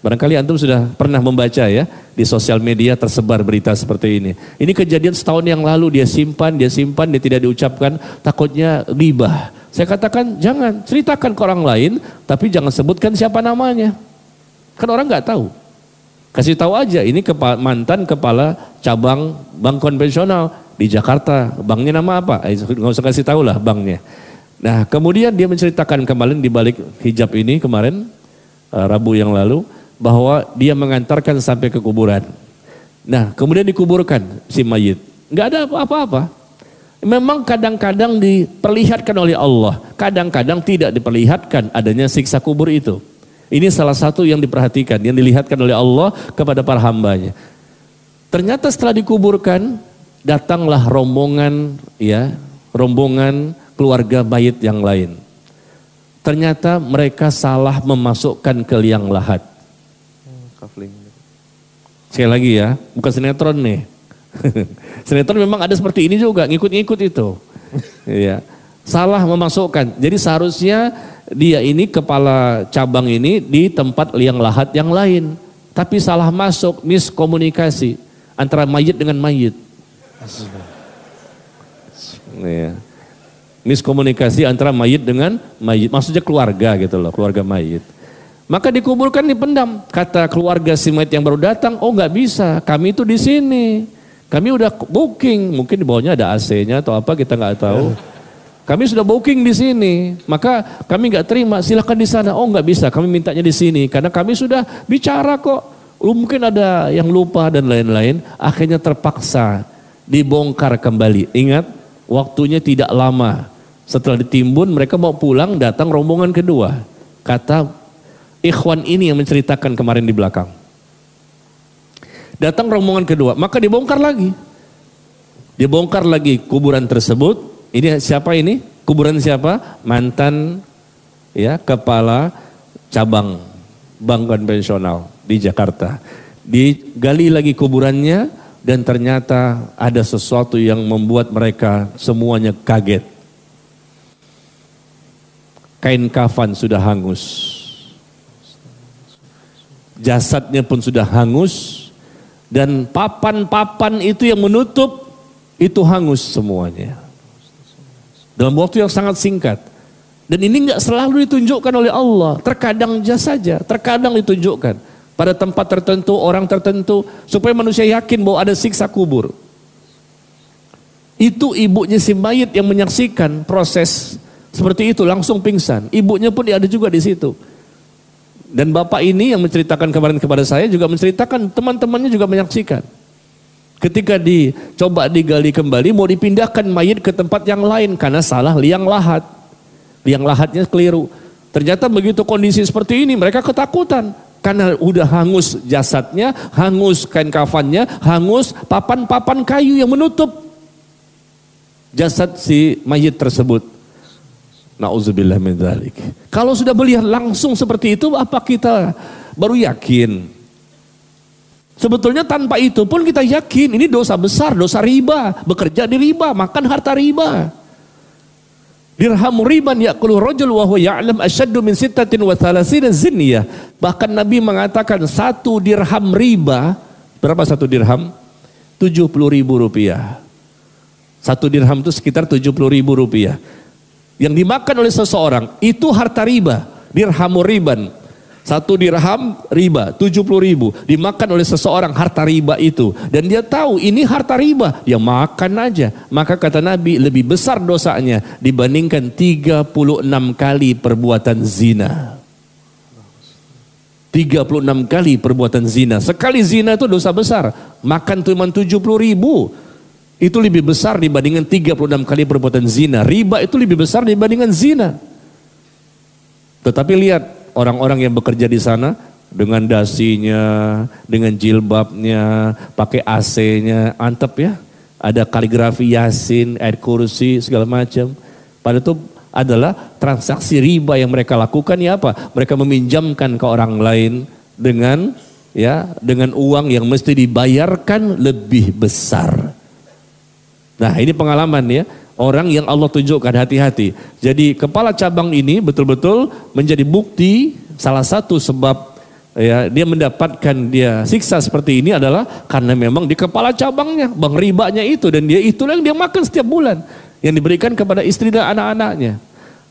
Barangkali antum sudah pernah membaca ya di sosial media tersebar berita seperti ini. Ini kejadian setahun yang lalu dia simpan, dia simpan, dia tidak diucapkan, takutnya ribah. Saya katakan jangan ceritakan ke orang lain, tapi jangan sebutkan siapa namanya. Kan orang nggak tahu. Kasih tahu aja ini kepala, mantan kepala cabang bank konvensional di Jakarta. Banknya nama apa? Eh, nggak usah kasih tahu lah banknya. Nah kemudian dia menceritakan kemarin di balik hijab ini kemarin uh, Rabu yang lalu bahwa dia mengantarkan sampai ke kuburan. Nah kemudian dikuburkan si mayit. Nggak ada apa-apa. Memang kadang-kadang diperlihatkan oleh Allah, kadang-kadang tidak diperlihatkan adanya siksa kubur itu. Ini salah satu yang diperhatikan, yang dilihatkan oleh Allah kepada para hambanya. Ternyata setelah dikuburkan, datanglah rombongan ya, rombongan keluarga mayit yang lain. Ternyata mereka salah memasukkan ke liang lahat. Sekali lagi ya, bukan sinetron nih. *laughs* sinetron memang ada seperti ini juga, ngikut-ngikut itu. *laughs* Iya. Salah memasukkan. Jadi seharusnya dia ini kepala cabang ini di tempat liang lahat yang lain. Tapi salah masuk, miskomunikasi antara mayit dengan mayit. Iya. Miskomunikasi antara mayit dengan mayit. Maksudnya keluarga gitu loh, keluarga mayit. Maka dikuburkan dipendam. Kata keluarga si mayit yang baru datang, oh nggak bisa, kami itu di sini. Kami udah booking, mungkin di bawahnya ada AC-nya atau apa kita nggak tahu. Kami sudah booking di sini, maka kami nggak terima. Silahkan di sana. Oh nggak bisa, kami mintanya di sini karena kami sudah bicara kok. Mungkin ada yang lupa dan lain-lain. Akhirnya terpaksa dibongkar kembali. Ingat, waktunya tidak lama. Setelah ditimbun, mereka mau pulang, datang rombongan kedua. Kata ikhwan ini yang menceritakan kemarin di belakang. Datang rombongan kedua, maka dibongkar lagi. Dibongkar lagi kuburan tersebut. Ini siapa ini? Kuburan siapa? Mantan ya kepala cabang bank konvensional di Jakarta. Digali lagi kuburannya dan ternyata ada sesuatu yang membuat mereka semuanya kaget. Kain kafan sudah hangus jasadnya pun sudah hangus dan papan-papan itu yang menutup itu hangus semuanya. Dalam waktu yang sangat singkat. Dan ini nggak selalu ditunjukkan oleh Allah. Terkadang saja, terkadang ditunjukkan pada tempat tertentu, orang tertentu supaya manusia yakin bahwa ada siksa kubur. Itu ibunya si mayit yang menyaksikan proses seperti itu langsung pingsan. Ibunya pun ada juga di situ. Dan bapak ini yang menceritakan kemarin kepada saya juga menceritakan teman-temannya juga menyaksikan. Ketika dicoba digali kembali mau dipindahkan mayat ke tempat yang lain karena salah liang lahat. Liang lahatnya keliru. Ternyata begitu kondisi seperti ini mereka ketakutan. Karena udah hangus jasadnya, hangus kain kafannya, hangus papan-papan kayu yang menutup jasad si mayat tersebut. Nauzubillah min. Kalau sudah melihat langsung seperti itu apa kita baru yakin? Sebetulnya tanpa itu pun kita yakin ini dosa besar, dosa riba, bekerja di riba, makan harta riba. Dirham riban yaqulu rajul wa huwa ya'lam asyaddu min sittatin wa zinniyah. Bahkan Nabi mengatakan satu dirham riba, berapa satu dirham? 70 ribu rupiah. Satu dirham itu sekitar 70 ribu rupiah yang dimakan oleh seseorang itu harta riba, dirhamur riban. Satu dirham riba, 70 ribu. Dimakan oleh seseorang harta riba itu. Dan dia tahu ini harta riba. Dia makan aja. Maka kata Nabi lebih besar dosanya dibandingkan 36 kali perbuatan zina. 36 kali perbuatan zina. Sekali zina itu dosa besar. Makan cuma 70 ribu itu lebih besar dibandingkan 36 kali perbuatan zina. Riba itu lebih besar dibandingkan zina. Tetapi lihat orang-orang yang bekerja di sana dengan dasinya, dengan jilbabnya, pakai AC-nya, antep ya. Ada kaligrafi Yasin, ayat kursi, segala macam. Pada itu adalah transaksi riba yang mereka lakukan ya apa? Mereka meminjamkan ke orang lain dengan ya dengan uang yang mesti dibayarkan lebih besar. Nah ini pengalaman ya. Orang yang Allah tunjukkan hati-hati. Jadi kepala cabang ini betul-betul menjadi bukti salah satu sebab ya dia mendapatkan dia siksa seperti ini adalah karena memang di kepala cabangnya bang ribanya itu dan dia itulah yang dia makan setiap bulan yang diberikan kepada istri dan anak-anaknya.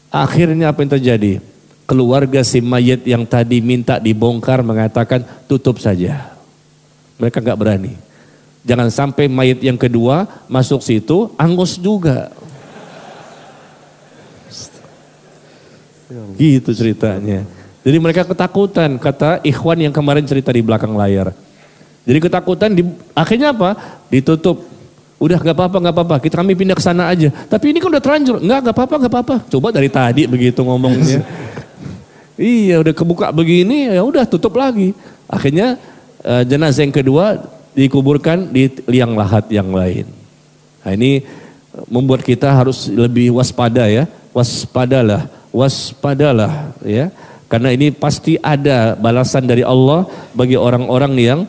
Akhirnya apa yang terjadi? Keluarga si mayat yang tadi minta dibongkar mengatakan tutup saja. Mereka nggak berani. Jangan sampai mayat yang kedua masuk situ angus juga. Gitu ceritanya. Jadi mereka ketakutan, kata ikhwan yang kemarin cerita di belakang layar. Jadi ketakutan, di, akhirnya apa? Ditutup. Udah nggak apa-apa, nggak apa-apa. Kita kami pindah ke sana aja. Tapi ini kan udah terlanjur. Nggak, nggak apa-apa, nggak apa-apa. Coba dari tadi begitu ngomongnya. *laughs* iya, udah kebuka begini, ya udah tutup lagi. Akhirnya uh, jenazah yang kedua dikuburkan di liang lahat yang lain. Nah ini membuat kita harus lebih waspada ya, waspadalah, waspadalah ya. Karena ini pasti ada balasan dari Allah bagi orang-orang yang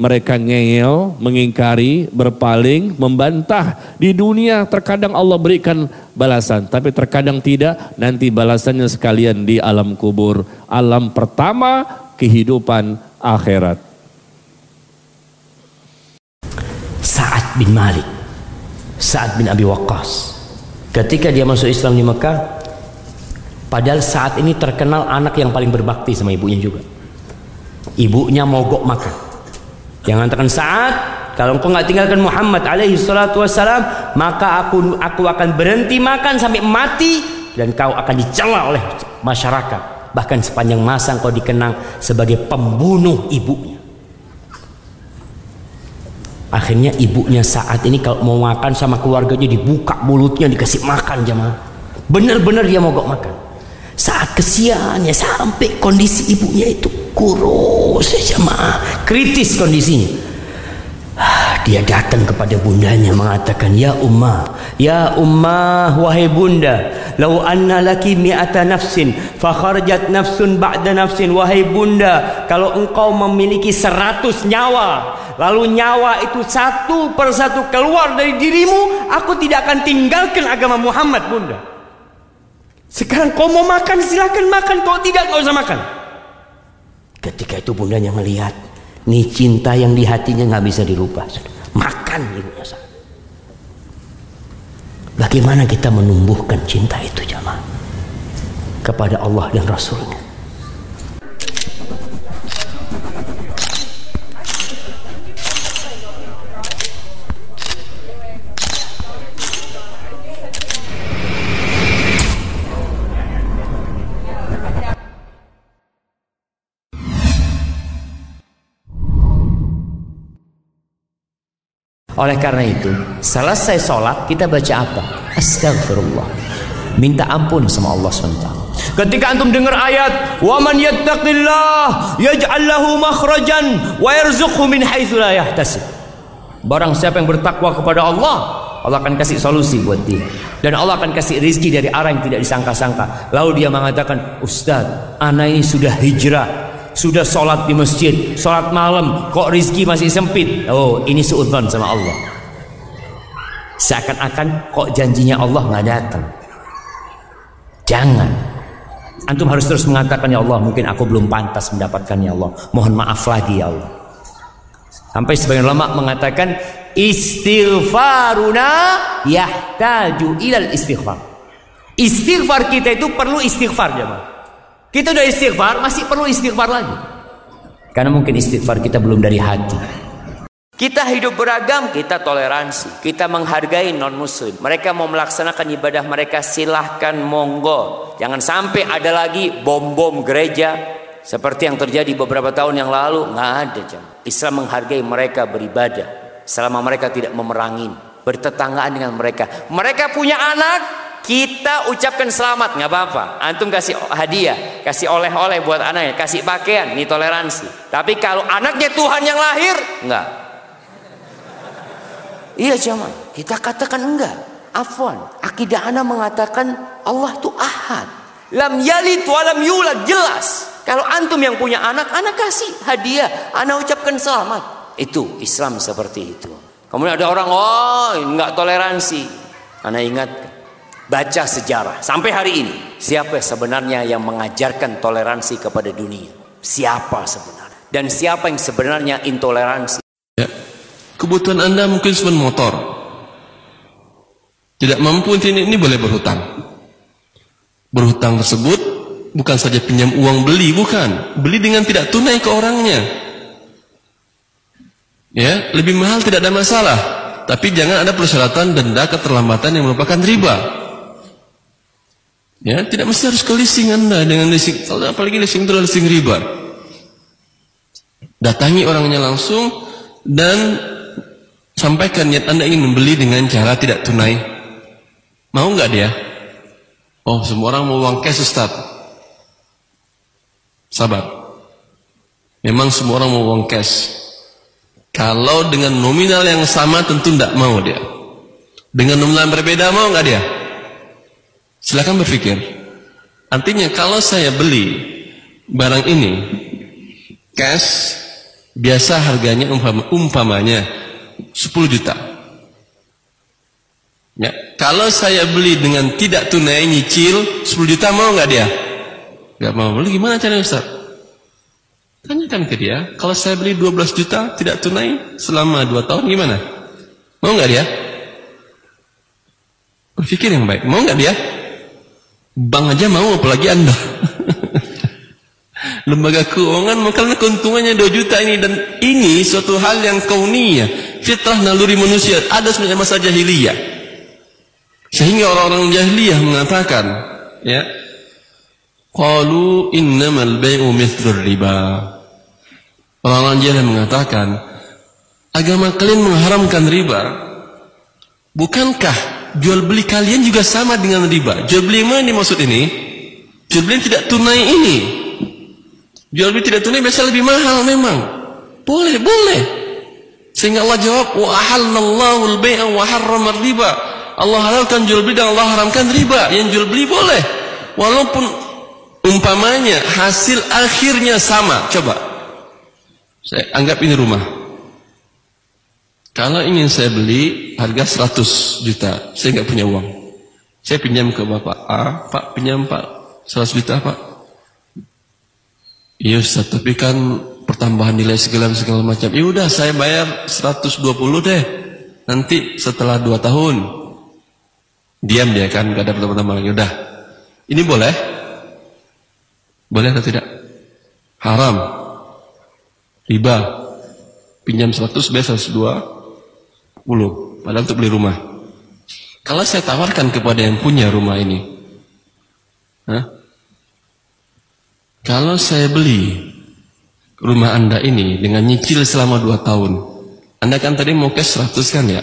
mereka ngeyel, mengingkari, berpaling, membantah. Di dunia terkadang Allah berikan balasan, tapi terkadang tidak. Nanti balasannya sekalian di alam kubur. Alam pertama kehidupan akhirat. Sa'ad bin Malik, Sa'ad bin Abi Waqqas. Ketika dia masuk Islam di Mekah, padahal saat ini terkenal anak yang paling berbakti sama ibunya juga. Ibunya mogok makan yang mengatakan saat kalau engkau nggak tinggalkan Muhammad alaihi salatu wassalam, maka aku aku akan berhenti makan sampai mati dan kau akan dicela oleh masyarakat. Bahkan sepanjang masa engkau dikenang sebagai pembunuh ibunya. Akhirnya ibunya saat ini kalau mau makan sama keluarganya dibuka mulutnya dikasih makan jamaah. Benar-benar dia mogok makan. Saat kesiannya sampai kondisi ibunya itu kurus ya jamaah, kritis kondisinya. Ah, Dia datang kepada bundanya mengatakan, Ya Ummah, Ya Ummah, wahai bunda, Lau anna laki mi'ata nafsin, fakharjat nafsun ba'da nafsin, wahai bunda, kalau engkau memiliki seratus nyawa, lalu nyawa itu satu persatu keluar dari dirimu, aku tidak akan tinggalkan agama Muhammad bunda. Sekarang kau mau makan silahkan makan, kau tidak kau usah makan. Ketika itu bundanya melihat, nih cinta yang di hatinya nggak bisa dirubah. Makan ibunya. Bagaimana kita menumbuhkan cinta itu jamaah kepada Allah dan Rasulnya? Oleh karena itu, selesai sholat kita baca apa? Astagfirullah. Minta ampun sama Allah SWT. Ketika antum dengar ayat, "Wa man yattaqillah yaj'al lahu makhrajan wa yarzuqhu min haitsu la yahtasib." Barang siapa yang bertakwa kepada Allah, Allah akan kasih solusi buat dia. Dan Allah akan kasih rizki dari arah yang tidak disangka-sangka. Lalu dia mengatakan, Ustaz, anak ini sudah hijrah sudah sholat di masjid, sholat malam, kok rizki masih sempit? Oh, ini suudzon sama Allah. Seakan-akan kok janjinya Allah nggak datang. Jangan. Antum harus terus mengatakan ya Allah, mungkin aku belum pantas mendapatkan ya Allah. Mohon maaf lagi ya Allah. Sampai sebagian ulama mengatakan istighfaruna yahtaju ilal istighfar. Istighfar kita itu perlu istighfar jemaah. Kita udah istighfar, masih perlu istighfar lagi. Karena mungkin istighfar kita belum dari hati. Kita hidup beragam, kita toleransi, kita menghargai non muslim. Mereka mau melaksanakan ibadah mereka silahkan monggo. Jangan sampai ada lagi bom-bom gereja seperti yang terjadi beberapa tahun yang lalu. Nggak ada jam. Islam menghargai mereka beribadah selama mereka tidak memerangi, bertetanggaan dengan mereka. Mereka punya anak, kita ucapkan selamat nggak apa-apa. Antum kasih hadiah kasih oleh-oleh buat anaknya kasih pakaian ini toleransi. Tapi kalau anaknya Tuhan yang lahir nggak. Iya cuman kita katakan enggak. Afwan akidah anak mengatakan Allah itu ahad. Lam yalid walam yulad jelas. Kalau antum yang punya anak anak kasih hadiah. Anak ucapkan selamat. Itu Islam seperti itu. Kemudian ada orang oh nggak toleransi. Anak ingat Baca sejarah sampai hari ini. Siapa sebenarnya yang mengajarkan toleransi kepada dunia? Siapa sebenarnya? Dan siapa yang sebenarnya intoleransi? Ya. Kebutuhan Anda mungkin cuma motor. Tidak mampu ini, ini boleh berhutang. Berhutang tersebut bukan saja pinjam uang beli, bukan. Beli dengan tidak tunai ke orangnya. Ya, lebih mahal tidak ada masalah. Tapi jangan ada persyaratan denda keterlambatan yang merupakan riba. Ya, tidak mesti harus ke leasing Anda dengan leasing, apalagi leasing itu leasing riba. Datangi orangnya langsung dan sampaikan niat Anda ingin membeli dengan cara tidak tunai. Mau nggak dia? Oh, semua orang mau uang cash Ustaz. Sabar. Memang semua orang mau uang cash. Kalau dengan nominal yang sama tentu tidak mau dia. Dengan nominal yang berbeda mau nggak dia? Silakan berpikir. Artinya kalau saya beli barang ini cash biasa harganya umpam, umpamanya 10 juta. Ya, kalau saya beli dengan tidak tunai nyicil 10 juta mau nggak dia? Nggak mau. Beli gimana caranya Ustaz? Tanyakan ke dia, kalau saya beli 12 juta tidak tunai selama 2 tahun gimana? Mau nggak dia? Berpikir yang baik. Mau nggak dia? Bank aja mau apalagi Anda. *laughs* Lembaga keuangan karena keuntungannya 2 juta ini dan ini suatu hal yang kauniyah, fitrah naluri manusia, ada sebenarnya masa jahiliyah. Sehingga orang-orang jahiliyah mengatakan, ya, Qalu innamal bay'u mithlur riba. Orang-orang jahiliyah mengatakan, agama kalian mengharamkan riba. Bukankah jual beli kalian juga sama dengan riba? Jual beli yang mana dimaksud ini? Jual beli tidak tunai ini. Jual beli tidak tunai biasa lebih mahal memang. Boleh, boleh. Sehingga Allah jawab, wa ahallallahu al-bai'a wa harrama riba. Allah halalkan jual beli dan Allah haramkan riba. Yang jual beli boleh. Walaupun umpamanya hasil akhirnya sama. Coba. Saya anggap ini rumah. Kalau ingin saya beli harga 100 juta, saya nggak punya uang. Saya pinjam ke Bapak A, Pak pinjam Pak 100 juta Pak. Iya Ustaz, tapi kan pertambahan nilai segala segala macam. Ya udah saya bayar 120 deh. Nanti setelah 2 tahun. Diam dia kan gak ada pertambahan lagi. Udah. Ini boleh? Boleh atau tidak? Haram. Riba. Pinjam 100 bayar 102 10 padahal untuk beli rumah kalau saya tawarkan kepada yang punya rumah ini Hah? kalau saya beli rumah anda ini dengan nyicil selama 2 tahun anda kan tadi mau cash 100 kan ya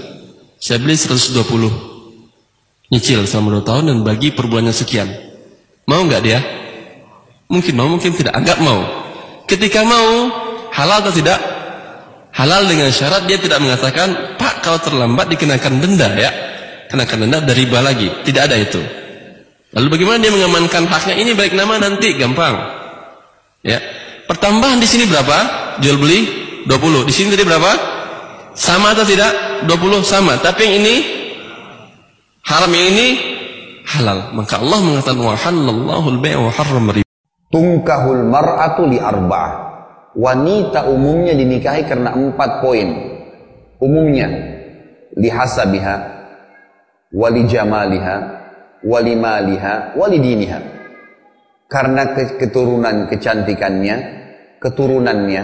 saya beli 120 nyicil selama 2 tahun dan bagi per bulannya sekian mau nggak dia? mungkin mau mungkin tidak agak mau ketika mau halal atau tidak? Halal dengan syarat dia tidak mengatakan Pak kalau terlambat dikenakan denda ya. Kenakan denda dari riba lagi. Tidak ada itu. Lalu bagaimana dia mengamankan haknya? Ini baik nama nanti gampang. Ya. Pertambahan di sini berapa? Jual beli 20 di sini tadi berapa? Sama atau tidak? 20 sama. Tapi yang ini haram. Yang ini halal. Maka Allah mengatakan wa halallahu al-bai' wa harrama riba. Tungkahul mar'atu li arba'ah wanita umumnya dinikahi karena empat poin. Umumnya, lihasabiha, wali jamaliha, wali maliha, wali diniha. Karena keturunan kecantikannya, keturunannya.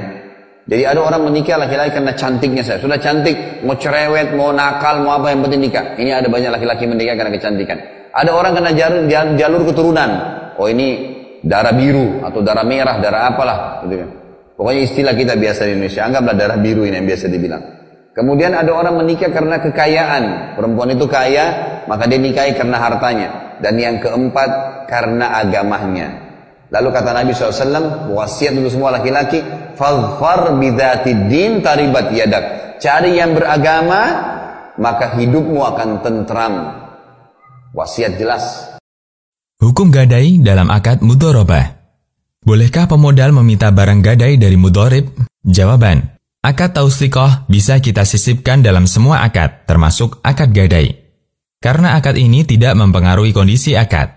Jadi ada orang menikah laki-laki karena cantiknya saya. Sudah cantik, mau cerewet, mau nakal, mau apa yang penting nikah. Ini ada banyak laki-laki menikah karena kecantikan. Ada orang karena jalur, jalur keturunan. Oh ini darah biru atau darah merah, darah apalah. Gitu kan. Pokoknya istilah kita biasa di Indonesia, anggaplah darah biru ini yang biasa dibilang. Kemudian ada orang menikah karena kekayaan. Perempuan itu kaya, maka dia nikahi karena hartanya. Dan yang keempat, karena agamanya. Lalu kata Nabi SAW, wasiat untuk semua laki-laki, Fadfar din taribat yadak. Cari yang beragama, maka hidupmu akan tentram. Wasiat jelas. Hukum gadai dalam akad mudorobah. Bolehkah pemodal meminta barang gadai dari mudorib? Jawaban, akad tausikoh bisa kita sisipkan dalam semua akad, termasuk akad gadai. Karena akad ini tidak mempengaruhi kondisi akad.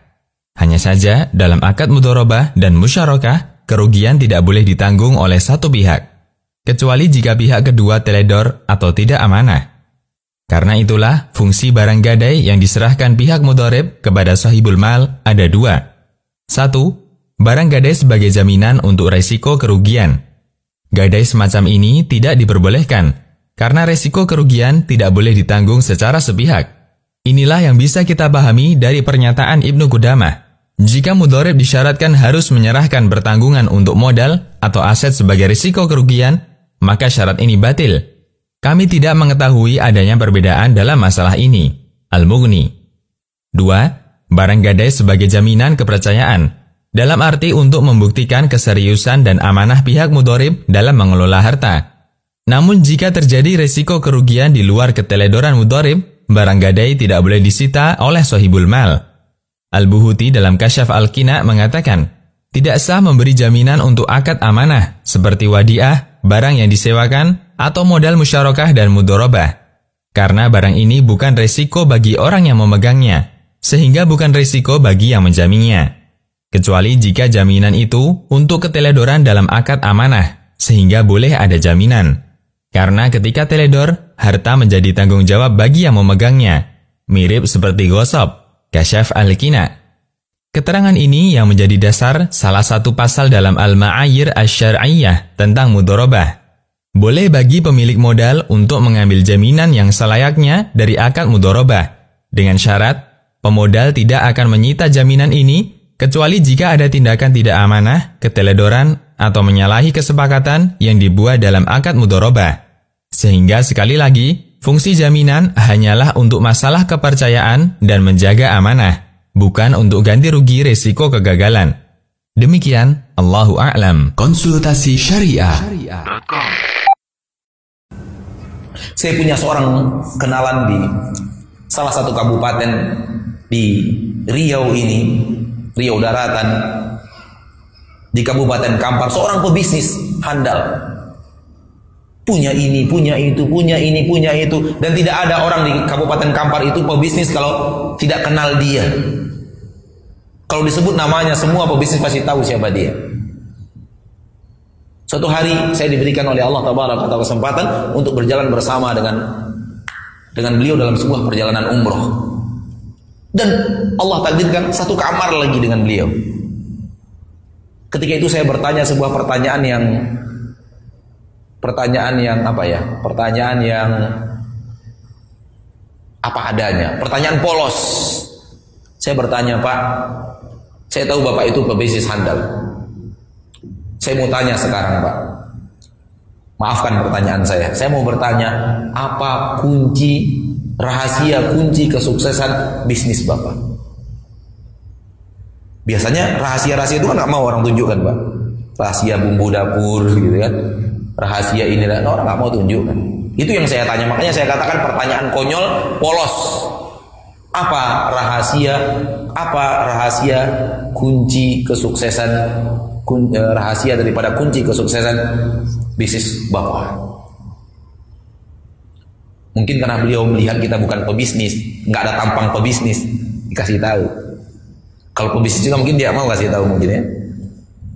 Hanya saja, dalam akad mudorobah dan musyarakah, kerugian tidak boleh ditanggung oleh satu pihak. Kecuali jika pihak kedua teledor atau tidak amanah. Karena itulah, fungsi barang gadai yang diserahkan pihak mudorib kepada sahibul mal ada dua. Satu, Barang gadai sebagai jaminan untuk resiko kerugian. Gadai semacam ini tidak diperbolehkan, karena resiko kerugian tidak boleh ditanggung secara sepihak. Inilah yang bisa kita pahami dari pernyataan Ibnu Qudamah. Jika mudorib disyaratkan harus menyerahkan bertanggungan untuk modal atau aset sebagai risiko kerugian, maka syarat ini batil. Kami tidak mengetahui adanya perbedaan dalam masalah ini. Al-Mughni 2. Barang gadai sebagai jaminan kepercayaan dalam arti untuk membuktikan keseriusan dan amanah pihak mudorib dalam mengelola harta. Namun jika terjadi resiko kerugian di luar keteledoran mudorib, barang gadai tidak boleh disita oleh sohibul mal. Al-Buhuti dalam Kasyaf Al-Kina mengatakan, tidak sah memberi jaminan untuk akad amanah, seperti wadiah, barang yang disewakan, atau modal musyarakah dan mudorobah. Karena barang ini bukan resiko bagi orang yang memegangnya, sehingga bukan resiko bagi yang menjaminnya. Kecuali jika jaminan itu untuk keteledoran dalam akad amanah, sehingga boleh ada jaminan. Karena ketika teledor, harta menjadi tanggung jawab bagi yang memegangnya. Mirip seperti gosop, kasyaf al-kina. Keterangan ini yang menjadi dasar salah satu pasal dalam Al-Ma'ayir Asy-Syar'iyyah tentang mudorobah. Boleh bagi pemilik modal untuk mengambil jaminan yang selayaknya dari akad mudorobah. Dengan syarat, pemodal tidak akan menyita jaminan ini kecuali jika ada tindakan tidak amanah, keteledoran, atau menyalahi kesepakatan yang dibuat dalam akad mudorobah. Sehingga sekali lagi, fungsi jaminan hanyalah untuk masalah kepercayaan dan menjaga amanah, bukan untuk ganti rugi resiko kegagalan. Demikian, Allahu A'lam. Konsultasi Syariah. Saya punya seorang kenalan di salah satu kabupaten di Riau ini, Riau Daratan, di Kabupaten Kampar, seorang pebisnis handal punya ini, punya itu, punya ini, punya itu, dan tidak ada orang di Kabupaten Kampar itu pebisnis kalau tidak kenal dia. Kalau disebut namanya, semua pebisnis pasti tahu siapa dia. Suatu hari saya diberikan oleh Allah Taala kata kesempatan untuk berjalan bersama dengan dengan beliau dalam sebuah perjalanan umroh. Dan Allah takdirkan satu kamar lagi dengan beliau. Ketika itu saya bertanya sebuah pertanyaan yang pertanyaan yang apa ya? Pertanyaan yang apa adanya, pertanyaan polos. Saya bertanya, Pak, saya tahu Bapak itu pebisnis handal. Saya mau tanya sekarang, Pak. Maafkan pertanyaan saya. Saya mau bertanya, apa kunci rahasia kunci kesuksesan bisnis Bapak? Biasanya rahasia-rahasia itu kan nggak mau orang tunjukkan, Pak. Rahasia bumbu dapur gitu kan rahasia ini dan orang nggak mau tunjukkan. Itu yang saya tanya. Makanya saya katakan pertanyaan konyol, polos. Apa rahasia? Apa rahasia kunci kesuksesan? Kun, eh, rahasia daripada kunci kesuksesan bisnis bapak. Mungkin karena beliau melihat kita bukan pebisnis, nggak ada tampang pebisnis, dikasih tahu. Kalau pebisnis juga mungkin dia mau kasih tahu mungkin ya.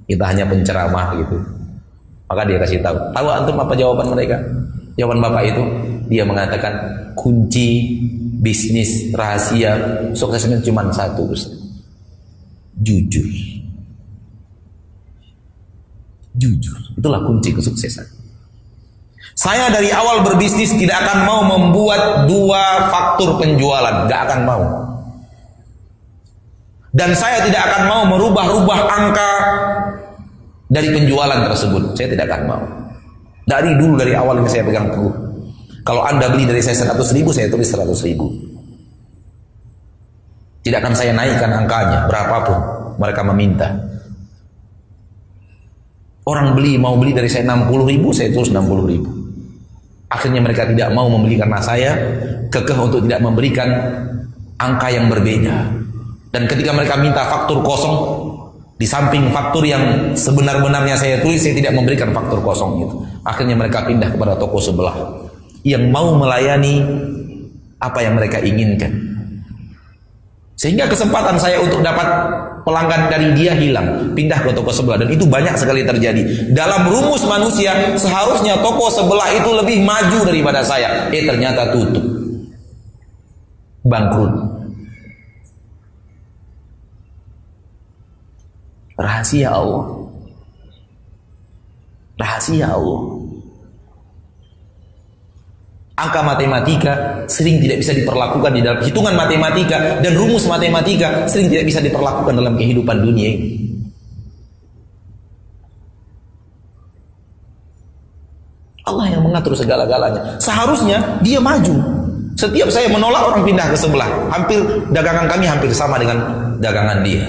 Kita hanya penceramah gitu. Maka dia kasih tahu. Tahu antum apa jawaban mereka? Jawaban bapak itu dia mengatakan kunci bisnis rahasia suksesnya cuma satu, Ustaz. Jujur. Jujur. Itulah kunci kesuksesan. Saya dari awal berbisnis tidak akan mau membuat dua faktur penjualan, gak akan mau. Dan saya tidak akan mau merubah-rubah angka dari penjualan tersebut. Saya tidak akan mau. Dari dulu dari awal ini saya pegang teguh. Kalau anda beli dari saya 100 ribu, saya tulis 100 ribu. Tidak akan saya naikkan angkanya berapapun mereka meminta. Orang beli mau beli dari saya 60 ribu, saya tulis 60 ribu. Akhirnya mereka tidak mau membeli karena saya kekeh untuk tidak memberikan angka yang berbeda. Dan ketika mereka minta faktur kosong, di samping faktur yang sebenar-benarnya saya tulis, saya tidak memberikan faktur kosong itu. Akhirnya mereka pindah kepada toko sebelah yang mau melayani apa yang mereka inginkan. Sehingga kesempatan saya untuk dapat pelanggan dari dia hilang, pindah ke toko sebelah dan itu banyak sekali terjadi. Dalam rumus manusia seharusnya toko sebelah itu lebih maju daripada saya. Eh ternyata tutup. Bangkrut. Rahasia Allah. Rahasia Allah. Angka matematika sering tidak bisa diperlakukan di dalam hitungan matematika dan rumus matematika sering tidak bisa diperlakukan dalam kehidupan dunia ini. Allah yang mengatur segala-galanya. Seharusnya dia maju. Setiap saya menolak orang pindah ke sebelah. Hampir dagangan kami hampir sama dengan dagangan dia.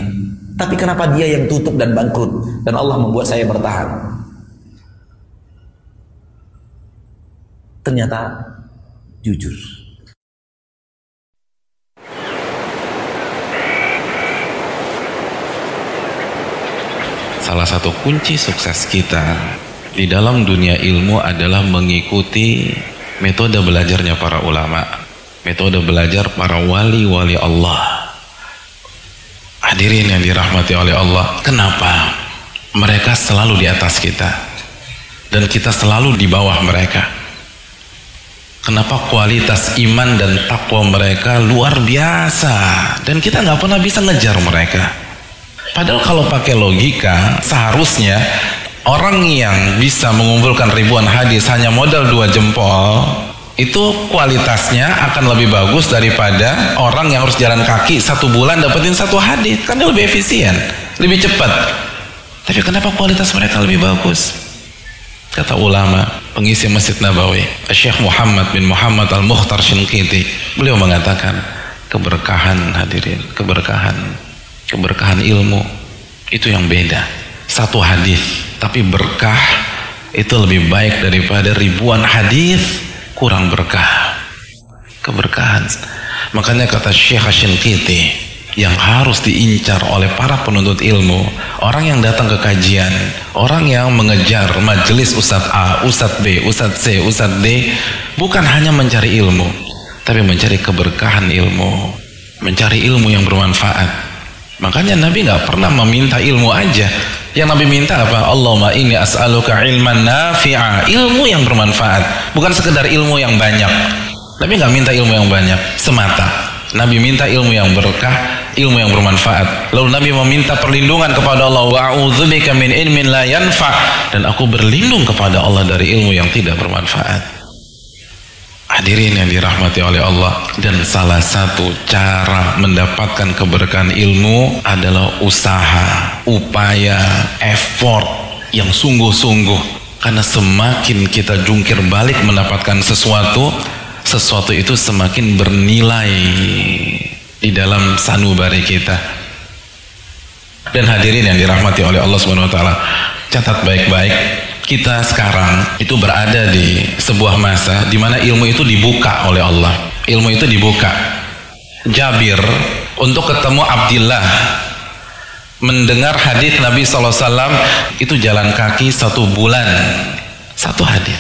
Tapi kenapa dia yang tutup dan bangkrut dan Allah membuat saya bertahan? ternyata jujur. Salah satu kunci sukses kita di dalam dunia ilmu adalah mengikuti metode belajarnya para ulama, metode belajar para wali-wali Allah. Hadirin yang dirahmati oleh Allah, kenapa mereka selalu di atas kita dan kita selalu di bawah mereka? Kenapa kualitas iman dan takwa mereka luar biasa? Dan kita nggak pernah bisa ngejar mereka? Padahal kalau pakai logika seharusnya orang yang bisa mengumpulkan ribuan hadis hanya modal dua jempol itu kualitasnya akan lebih bagus daripada orang yang harus jalan kaki satu bulan dapetin satu hadis. Kan lebih efisien lebih cepat. Tapi kenapa kualitas mereka lebih bagus kata ulama pengisi masjid Nabawi Syekh Muhammad bin Muhammad Al-Mukhtar Shinqiti beliau mengatakan keberkahan hadirin keberkahan keberkahan ilmu itu yang beda. Satu hadis tapi berkah itu lebih baik daripada ribuan hadis kurang berkah. Keberkahan. Makanya kata Syekh Hashim Kiti yang harus diincar oleh para penuntut ilmu orang yang datang ke kajian orang yang mengejar majelis Ustadz A, Ustadz B, Ustadz C, Ustadz D bukan hanya mencari ilmu tapi mencari keberkahan ilmu mencari ilmu yang bermanfaat Makanya Nabi nggak pernah meminta ilmu aja. Yang Nabi minta apa? Allahumma inni as'aluka ilman nafi'a. Ilmu yang bermanfaat. Bukan sekedar ilmu yang banyak. Nabi nggak minta ilmu yang banyak. Semata. Nabi minta ilmu yang berkah, ilmu yang bermanfaat. Lalu Nabi meminta perlindungan kepada Allah. Wa'udzubika min ilmin la yanfa. Dan aku berlindung kepada Allah dari ilmu yang tidak bermanfaat. Hadirin yang dirahmati oleh Allah dan salah satu cara mendapatkan keberkahan ilmu adalah usaha, upaya, effort yang sungguh-sungguh karena semakin kita jungkir balik mendapatkan sesuatu sesuatu itu semakin bernilai di dalam sanubari kita dan hadirin yang dirahmati oleh Allah Subhanahu wa taala catat baik-baik kita sekarang itu berada di sebuah masa di mana ilmu itu dibuka oleh Allah. Ilmu itu dibuka. Jabir untuk ketemu Abdillah mendengar hadis Nabi SAW itu jalan kaki satu bulan satu hadis.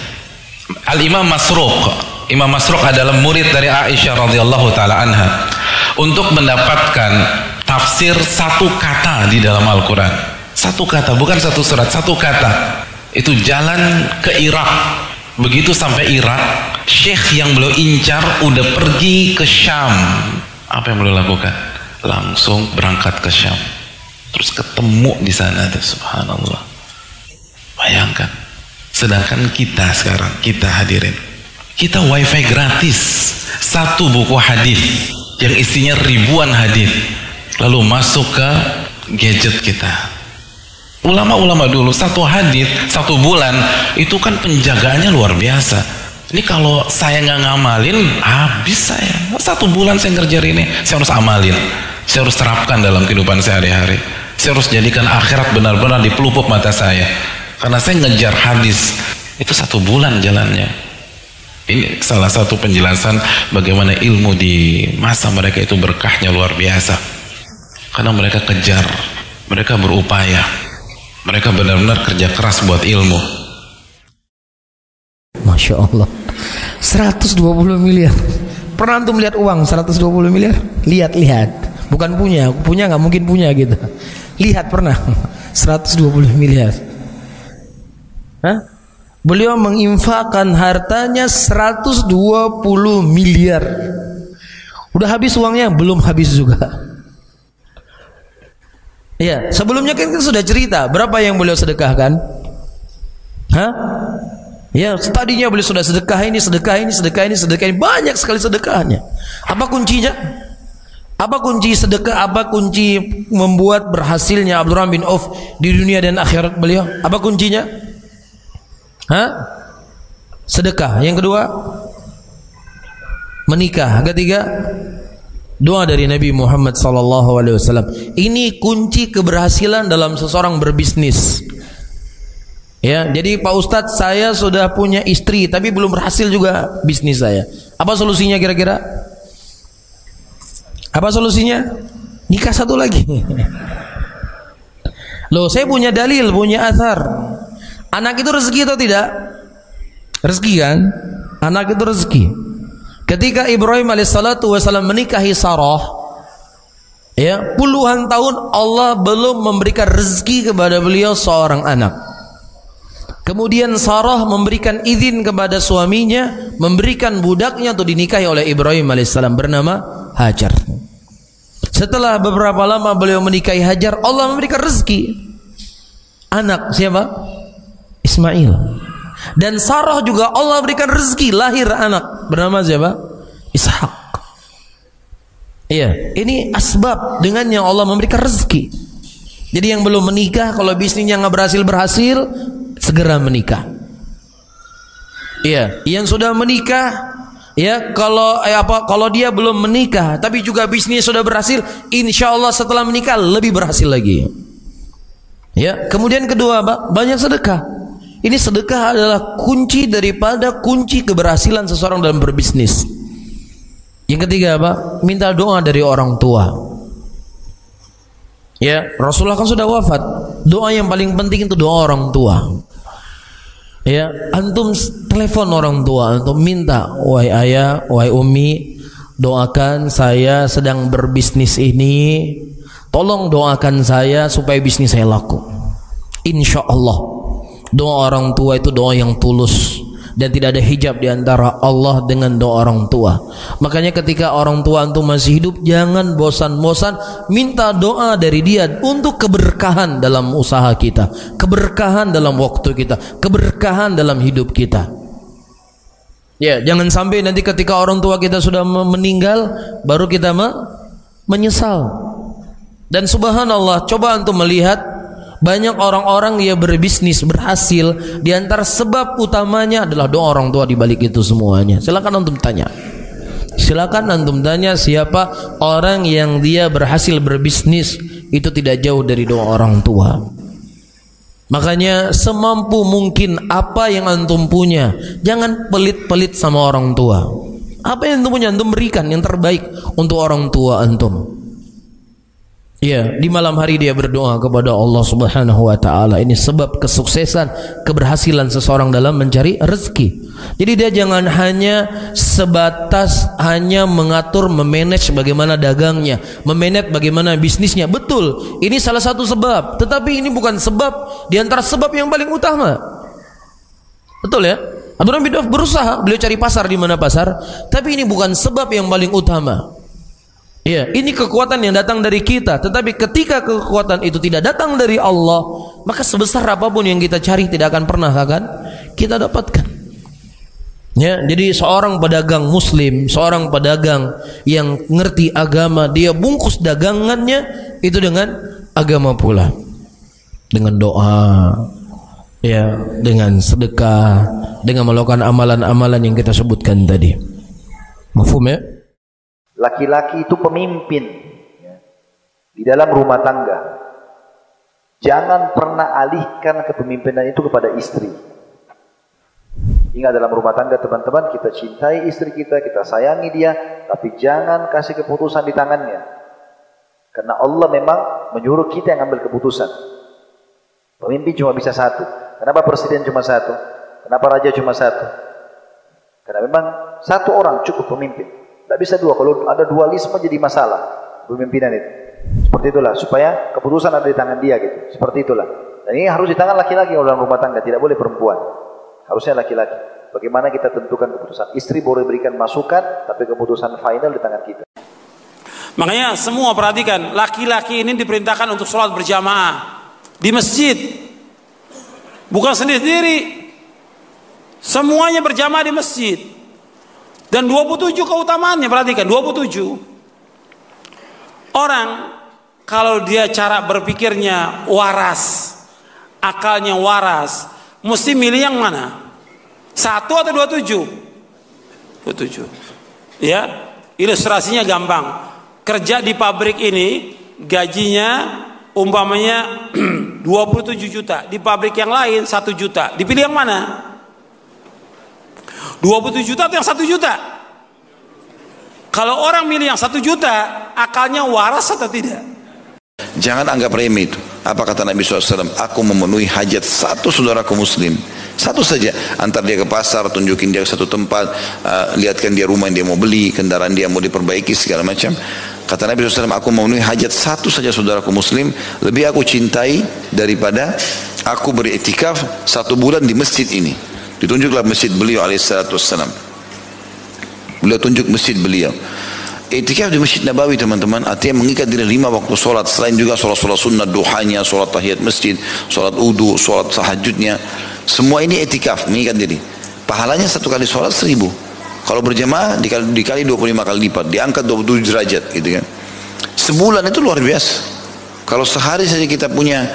Al Imam Masruq Imam Masruq adalah murid dari Aisyah radhiyallahu taala anha untuk mendapatkan tafsir satu kata di dalam Al-Quran. Satu kata bukan satu surat satu kata. Itu jalan ke Irak. Begitu sampai Irak syekh yang beliau incar udah pergi ke Syam. Apa yang beliau lakukan? Langsung berangkat ke Syam. Terus ketemu di sana tuh subhanallah. Bayangkan. Sedangkan kita sekarang kita hadirin kita wifi gratis. Satu buku hadis yang isinya ribuan hadis lalu masuk ke gadget kita Ulama-ulama dulu satu hadis satu bulan itu kan penjagaannya luar biasa. Ini kalau saya nggak ngamalin habis saya. Satu bulan saya ngerjain ini, saya harus amalin. Saya harus terapkan dalam kehidupan sehari-hari. Saya harus jadikan akhirat benar-benar di pelupuk mata saya. Karena saya ngejar hadis itu satu bulan jalannya. Ini salah satu penjelasan bagaimana ilmu di masa mereka itu berkahnya luar biasa. Karena mereka kejar, mereka berupaya, mereka benar-benar kerja keras buat ilmu. Masya Allah. 120 miliar. Pernah antum melihat uang 120 miliar? Lihat, lihat. Bukan punya, punya nggak mungkin punya gitu. Lihat pernah 120 miliar. Hah? Beliau menginfakkan hartanya 120 miliar. Udah habis uangnya? Belum habis juga. Iya, sebelumnya kan kita sudah cerita berapa yang beliau sedekahkan? Hah? Ya, tadinya beliau sudah sedekah ini, sedekah ini, sedekah ini, sedekah ini, banyak sekali sedekahnya. Apa kuncinya? Apa kunci sedekah? Apa kunci membuat berhasilnya Abdurrahman bin Auf di dunia dan akhirat beliau? Apa kuncinya? Hah? Sedekah. Yang kedua, menikah. Ketiga, Doa dari Nabi Muhammad wasallam. Ini kunci keberhasilan dalam seseorang berbisnis. Ya, jadi Pak Ustadz saya sudah punya istri tapi belum berhasil juga bisnis saya. Apa solusinya kira-kira? Apa solusinya? Nikah satu lagi. *laughs* Loh, saya punya dalil, punya asar. Anak itu rezeki atau tidak? Rezeki kan? Anak itu rezeki. Ketika Ibrahim alaihissalatu wassalam menikahi Sarah, ya puluhan tahun Allah belum memberikan rezeki kepada beliau seorang anak. Kemudian Sarah memberikan izin kepada suaminya memberikan budaknya untuk dinikahi oleh Ibrahim alaihissalam bernama Hajar. Setelah beberapa lama beliau menikahi Hajar, Allah memberikan rezeki. Anak siapa? Ismail. Dan Sarah juga Allah berikan rezeki lahir anak bernama siapa? Ishak. Iya, ini asbab dengan yang Allah memberikan rezeki. Jadi yang belum menikah kalau bisnisnya nggak berhasil berhasil segera menikah. Iya, yang sudah menikah ya kalau eh, apa kalau dia belum menikah tapi juga bisnis sudah berhasil, insya Allah setelah menikah lebih berhasil lagi. Ya, kemudian kedua apa? Banyak sedekah. Ini sedekah adalah kunci daripada kunci keberhasilan seseorang dalam berbisnis. Yang ketiga apa? Minta doa dari orang tua. Ya, Rasulullah kan sudah wafat. Doa yang paling penting itu doa orang tua. Ya, antum telepon orang tua, antum minta, wahai ayah, wahai umi, doakan saya sedang berbisnis ini, tolong doakan saya supaya bisnis saya laku. Insya Allah, doa orang tua itu doa yang tulus dan tidak ada hijab di antara Allah dengan doa orang tua. Makanya ketika orang tua antum masih hidup jangan bosan-bosan minta doa dari dia untuk keberkahan dalam usaha kita, keberkahan dalam waktu kita, keberkahan dalam hidup kita. Ya, jangan sampai nanti ketika orang tua kita sudah meninggal baru kita menyesal. Dan subhanallah, coba antum melihat banyak orang-orang yang berbisnis berhasil di antara sebab utamanya adalah doa orang tua di balik itu semuanya. Silakan antum tanya. Silakan antum tanya siapa orang yang dia berhasil berbisnis itu tidak jauh dari doa orang tua. Makanya semampu mungkin apa yang antum punya, jangan pelit-pelit sama orang tua. Apa yang antum punya antum berikan yang terbaik untuk orang tua antum. Ya, di malam hari dia berdoa kepada Allah Subhanahu wa taala. Ini sebab kesuksesan, keberhasilan seseorang dalam mencari rezeki. Jadi dia jangan hanya sebatas hanya mengatur, memanage bagaimana dagangnya, memanage bagaimana bisnisnya. Betul, ini salah satu sebab, tetapi ini bukan sebab di antara sebab yang paling utama. Betul ya? Abdurrahman bin berusaha, beliau cari pasar di mana pasar, tapi ini bukan sebab yang paling utama. Ya, ini kekuatan yang datang dari kita. Tetapi ketika kekuatan itu tidak datang dari Allah, maka sebesar apa pun yang kita cari tidak akan pernah akan kita dapatkan. Ya, jadi seorang pedagang muslim, seorang pedagang yang ngerti agama, dia bungkus dagangannya itu dengan agama pula. Dengan doa, ya, dengan sedekah, dengan melakukan amalan-amalan yang kita sebutkan tadi. Mafhum ya? Laki-laki itu pemimpin ya, di dalam rumah tangga. Jangan pernah alihkan kepemimpinan itu kepada istri. Ingat dalam rumah tangga teman-teman kita cintai istri kita, kita sayangi dia, tapi jangan kasih keputusan di tangannya. Karena Allah memang menyuruh kita yang ambil keputusan. Pemimpin cuma bisa satu. Kenapa presiden cuma satu? Kenapa raja cuma satu? Karena memang satu orang cukup pemimpin. Tidak bisa dua. Kalau ada dualisme jadi masalah pemimpinan itu. Seperti itulah supaya keputusan ada di tangan dia gitu. Seperti itulah. Dan ini harus di tangan laki-laki dalam rumah tangga, tidak boleh perempuan. Harusnya laki-laki. Bagaimana kita tentukan keputusan? Istri boleh berikan masukan, tapi keputusan final di tangan kita. Makanya semua perhatikan, laki-laki ini diperintahkan untuk sholat berjamaah di masjid. Bukan sendiri-sendiri. Semuanya berjamaah di masjid. Dan 27 keutamaannya perhatikan 27. Orang kalau dia cara berpikirnya waras, akalnya waras, mesti milih yang mana? Satu atau 27? 27. Ya, ilustrasinya gampang. Kerja di pabrik ini gajinya umpamanya *clears throat* 27 juta, di pabrik yang lain 1 juta. Dipilih yang mana? 27 juta atau yang 1 juta? Kalau orang milih yang 1 juta, akalnya waras atau tidak? Jangan anggap remeh itu. Apa kata Nabi SAW? Aku memenuhi hajat satu saudaraku muslim. Satu saja. Antar dia ke pasar, tunjukin dia ke satu tempat, uh, lihatkan dia rumah yang dia mau beli, kendaraan dia mau diperbaiki, segala macam. Kata Nabi SAW, aku memenuhi hajat satu saja saudaraku muslim. Lebih aku cintai daripada aku beriktikaf satu bulan di masjid ini. Ditunjuklah masjid beliau alaihissalatu wassalam. Beliau tunjuk masjid beliau. Itikaf di Masjid Nabawi teman-teman artinya mengikat diri lima waktu sholat selain juga sholat-sholat sunnah duhanya, sholat tahiyat masjid, sholat udu, sholat sahajudnya semua ini itikaf mengikat diri. Pahalanya satu kali sholat seribu. Kalau berjamaah dikali, dikali 25 kali lipat. Diangkat 27 derajat gitu kan. Sebulan itu luar biasa. Kalau sehari saja kita punya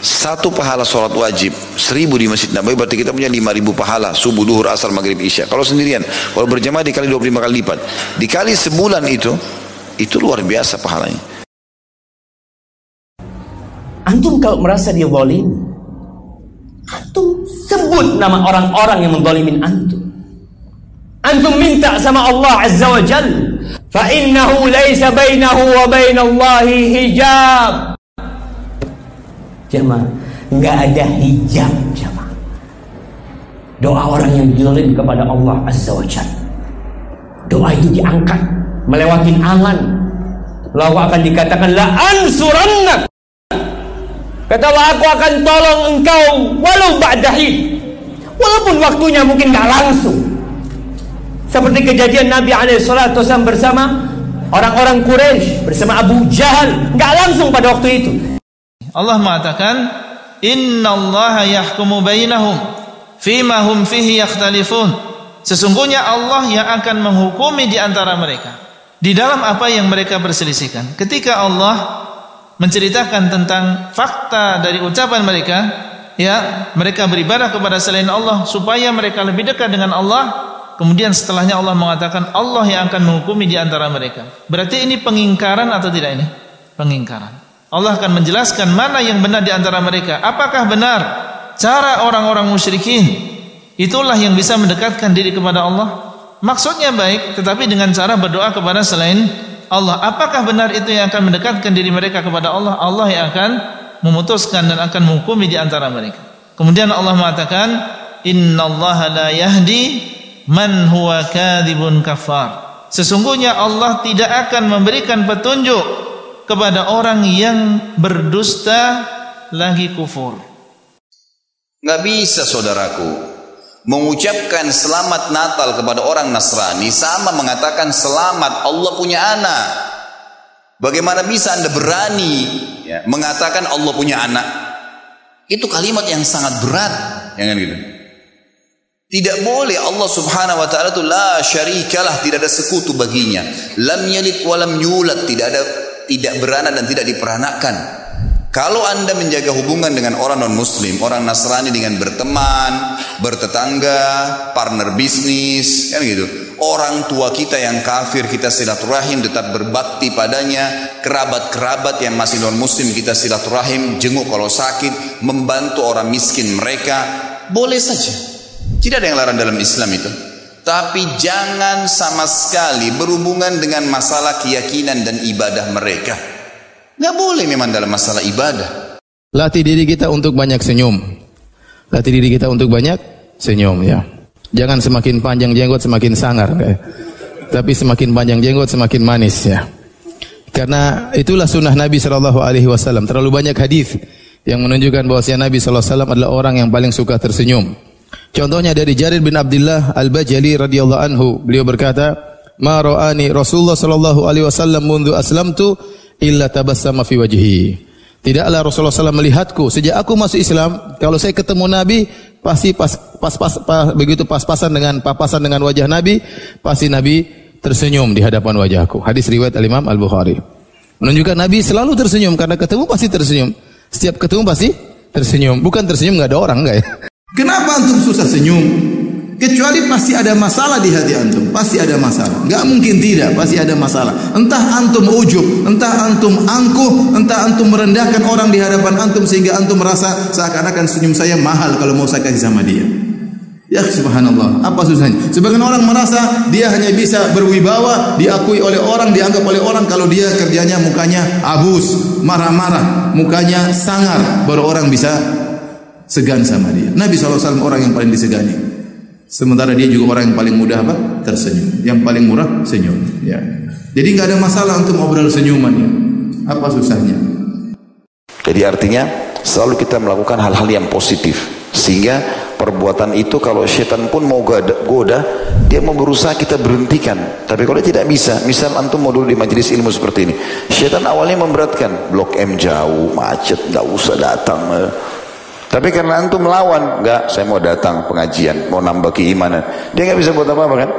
satu pahala sholat wajib seribu di Masjid Nabawi berarti kita punya lima ribu pahala subuh, duhur, asar, maghrib, isya. Kalau sendirian kalau berjamaah dikali 25 kali lipat. Dikali sebulan itu itu luar biasa pahalanya. Antum kalau merasa dia zalim antum sebut nama orang-orang yang mendolimin antum. Antum minta sama Allah Azza wa Jal fa innahu laysa bainahu wa bainallahi hijab jemaah nggak ada hijab jemaah. Doa orang yang didolim kepada Allah Azza wa Jal doa itu diangkat melewati angan. Lalu akan dikatakan la ansurannak. Kata Allah aku akan tolong engkau walau ba'dahi walaupun waktunya mungkin nggak langsung. Seperti kejadian Nabi alaihissalatu bersama orang-orang Quraisy bersama Abu Jahal. Nggak langsung pada waktu itu Allah mengatakan Inna Allah yahkumu bainahum Fima hum fihi yakhtalifun. Sesungguhnya Allah yang akan menghukumi di antara mereka Di dalam apa yang mereka berselisihkan Ketika Allah menceritakan tentang fakta dari ucapan mereka ya mereka beribadah kepada selain Allah supaya mereka lebih dekat dengan Allah kemudian setelahnya Allah mengatakan Allah yang akan menghukumi di antara mereka. Berarti ini pengingkaran atau tidak ini? Pengingkaran Allah akan menjelaskan mana yang benar di antara mereka. Apakah benar cara orang-orang musyrikin itulah yang bisa mendekatkan diri kepada Allah? Maksudnya baik, tetapi dengan cara berdoa kepada selain Allah. Apakah benar itu yang akan mendekatkan diri mereka kepada Allah? Allah yang akan memutuskan dan akan menghukumi di antara mereka. Kemudian Allah mengatakan, Inna Allah la yahdi man huwa kafar. Sesungguhnya Allah tidak akan memberikan petunjuk kepada orang yang berdusta lagi kufur. Nggak bisa saudaraku mengucapkan selamat Natal kepada orang Nasrani sama mengatakan selamat Allah punya anak. Bagaimana bisa anda berani ya, mengatakan Allah punya anak? Itu kalimat yang sangat berat, ya kan gitu. Tidak boleh Allah Subhanahu wa taala itu la syarikalah, tidak ada sekutu baginya. Lam yalid wa lam yulad, tidak ada tidak beranak dan tidak diperanakan. Kalau anda menjaga hubungan dengan orang non muslim, orang Nasrani dengan berteman, bertetangga, partner bisnis, kan gitu. Orang tua kita yang kafir kita silaturahim tetap berbakti padanya, kerabat-kerabat yang masih non muslim kita silaturahim, jenguk kalau sakit, membantu orang miskin mereka, boleh saja. Tidak ada yang larang dalam Islam itu. Tapi jangan sama sekali berhubungan dengan masalah keyakinan dan ibadah mereka. Nggak boleh memang dalam masalah ibadah. Latih diri kita untuk banyak senyum. Latih diri kita untuk banyak senyum ya. Jangan semakin panjang jenggot semakin sangar. Ya. Tapi semakin panjang jenggot semakin manis ya. Karena itulah sunnah Nabi Wasallam. Terlalu banyak hadis yang menunjukkan bahwa Nabi Shallallahu Alaihi Wasallam adalah orang yang paling suka tersenyum. Contohnya dari Jarir bin Abdullah Al-Bajali radhiyallahu anhu, beliau berkata, "Ma ra'ani Rasulullah sallallahu alaihi wasallam mundu aslamtu illa tabassama fi wajhi." Tidaklah Rasulullah SAW melihatku sejak aku masuk Islam. Kalau saya ketemu Nabi, pasti pas pas, pas, pas begitu pas-pasan dengan papasan dengan wajah Nabi, pasti Nabi tersenyum di hadapan wajahku. Hadis riwayat Al Imam Al Bukhari. Menunjukkan Nabi selalu tersenyum karena ketemu pasti tersenyum. Setiap ketemu pasti tersenyum. Bukan tersenyum nggak ada orang nggak ya? Kenapa antum susah senyum? Kecuali pasti ada masalah di hati antum, pasti ada masalah. Enggak mungkin tidak, pasti ada masalah. Entah antum ujub, entah antum angkuh, entah antum merendahkan orang di hadapan antum sehingga antum merasa seakan-akan senyum saya mahal kalau mau saya kasih sama dia. Ya subhanallah, apa susahnya? Sebagian orang merasa dia hanya bisa berwibawa, diakui oleh orang, dianggap oleh orang kalau dia kerjanya mukanya abus, marah-marah, mukanya sangar, baru orang bisa segan sama dia. Nabi SAW orang yang paling disegani. Sementara dia juga orang yang paling mudah apa? Tersenyum. Yang paling murah senyum. Ya. Jadi nggak ada masalah untuk ngobrol senyuman ya. Apa susahnya? Jadi artinya selalu kita melakukan hal-hal yang positif sehingga perbuatan itu kalau setan pun mau goda, dia mau berusaha kita berhentikan. Tapi kalau tidak bisa, misal antum mau dulu di majelis ilmu seperti ini, setan awalnya memberatkan, blok M jauh, macet, nggak usah datang. Tapi karena antum melawan, enggak, saya mau datang pengajian, mau nambah keimanan. Dia enggak bisa buat apa-apa kan?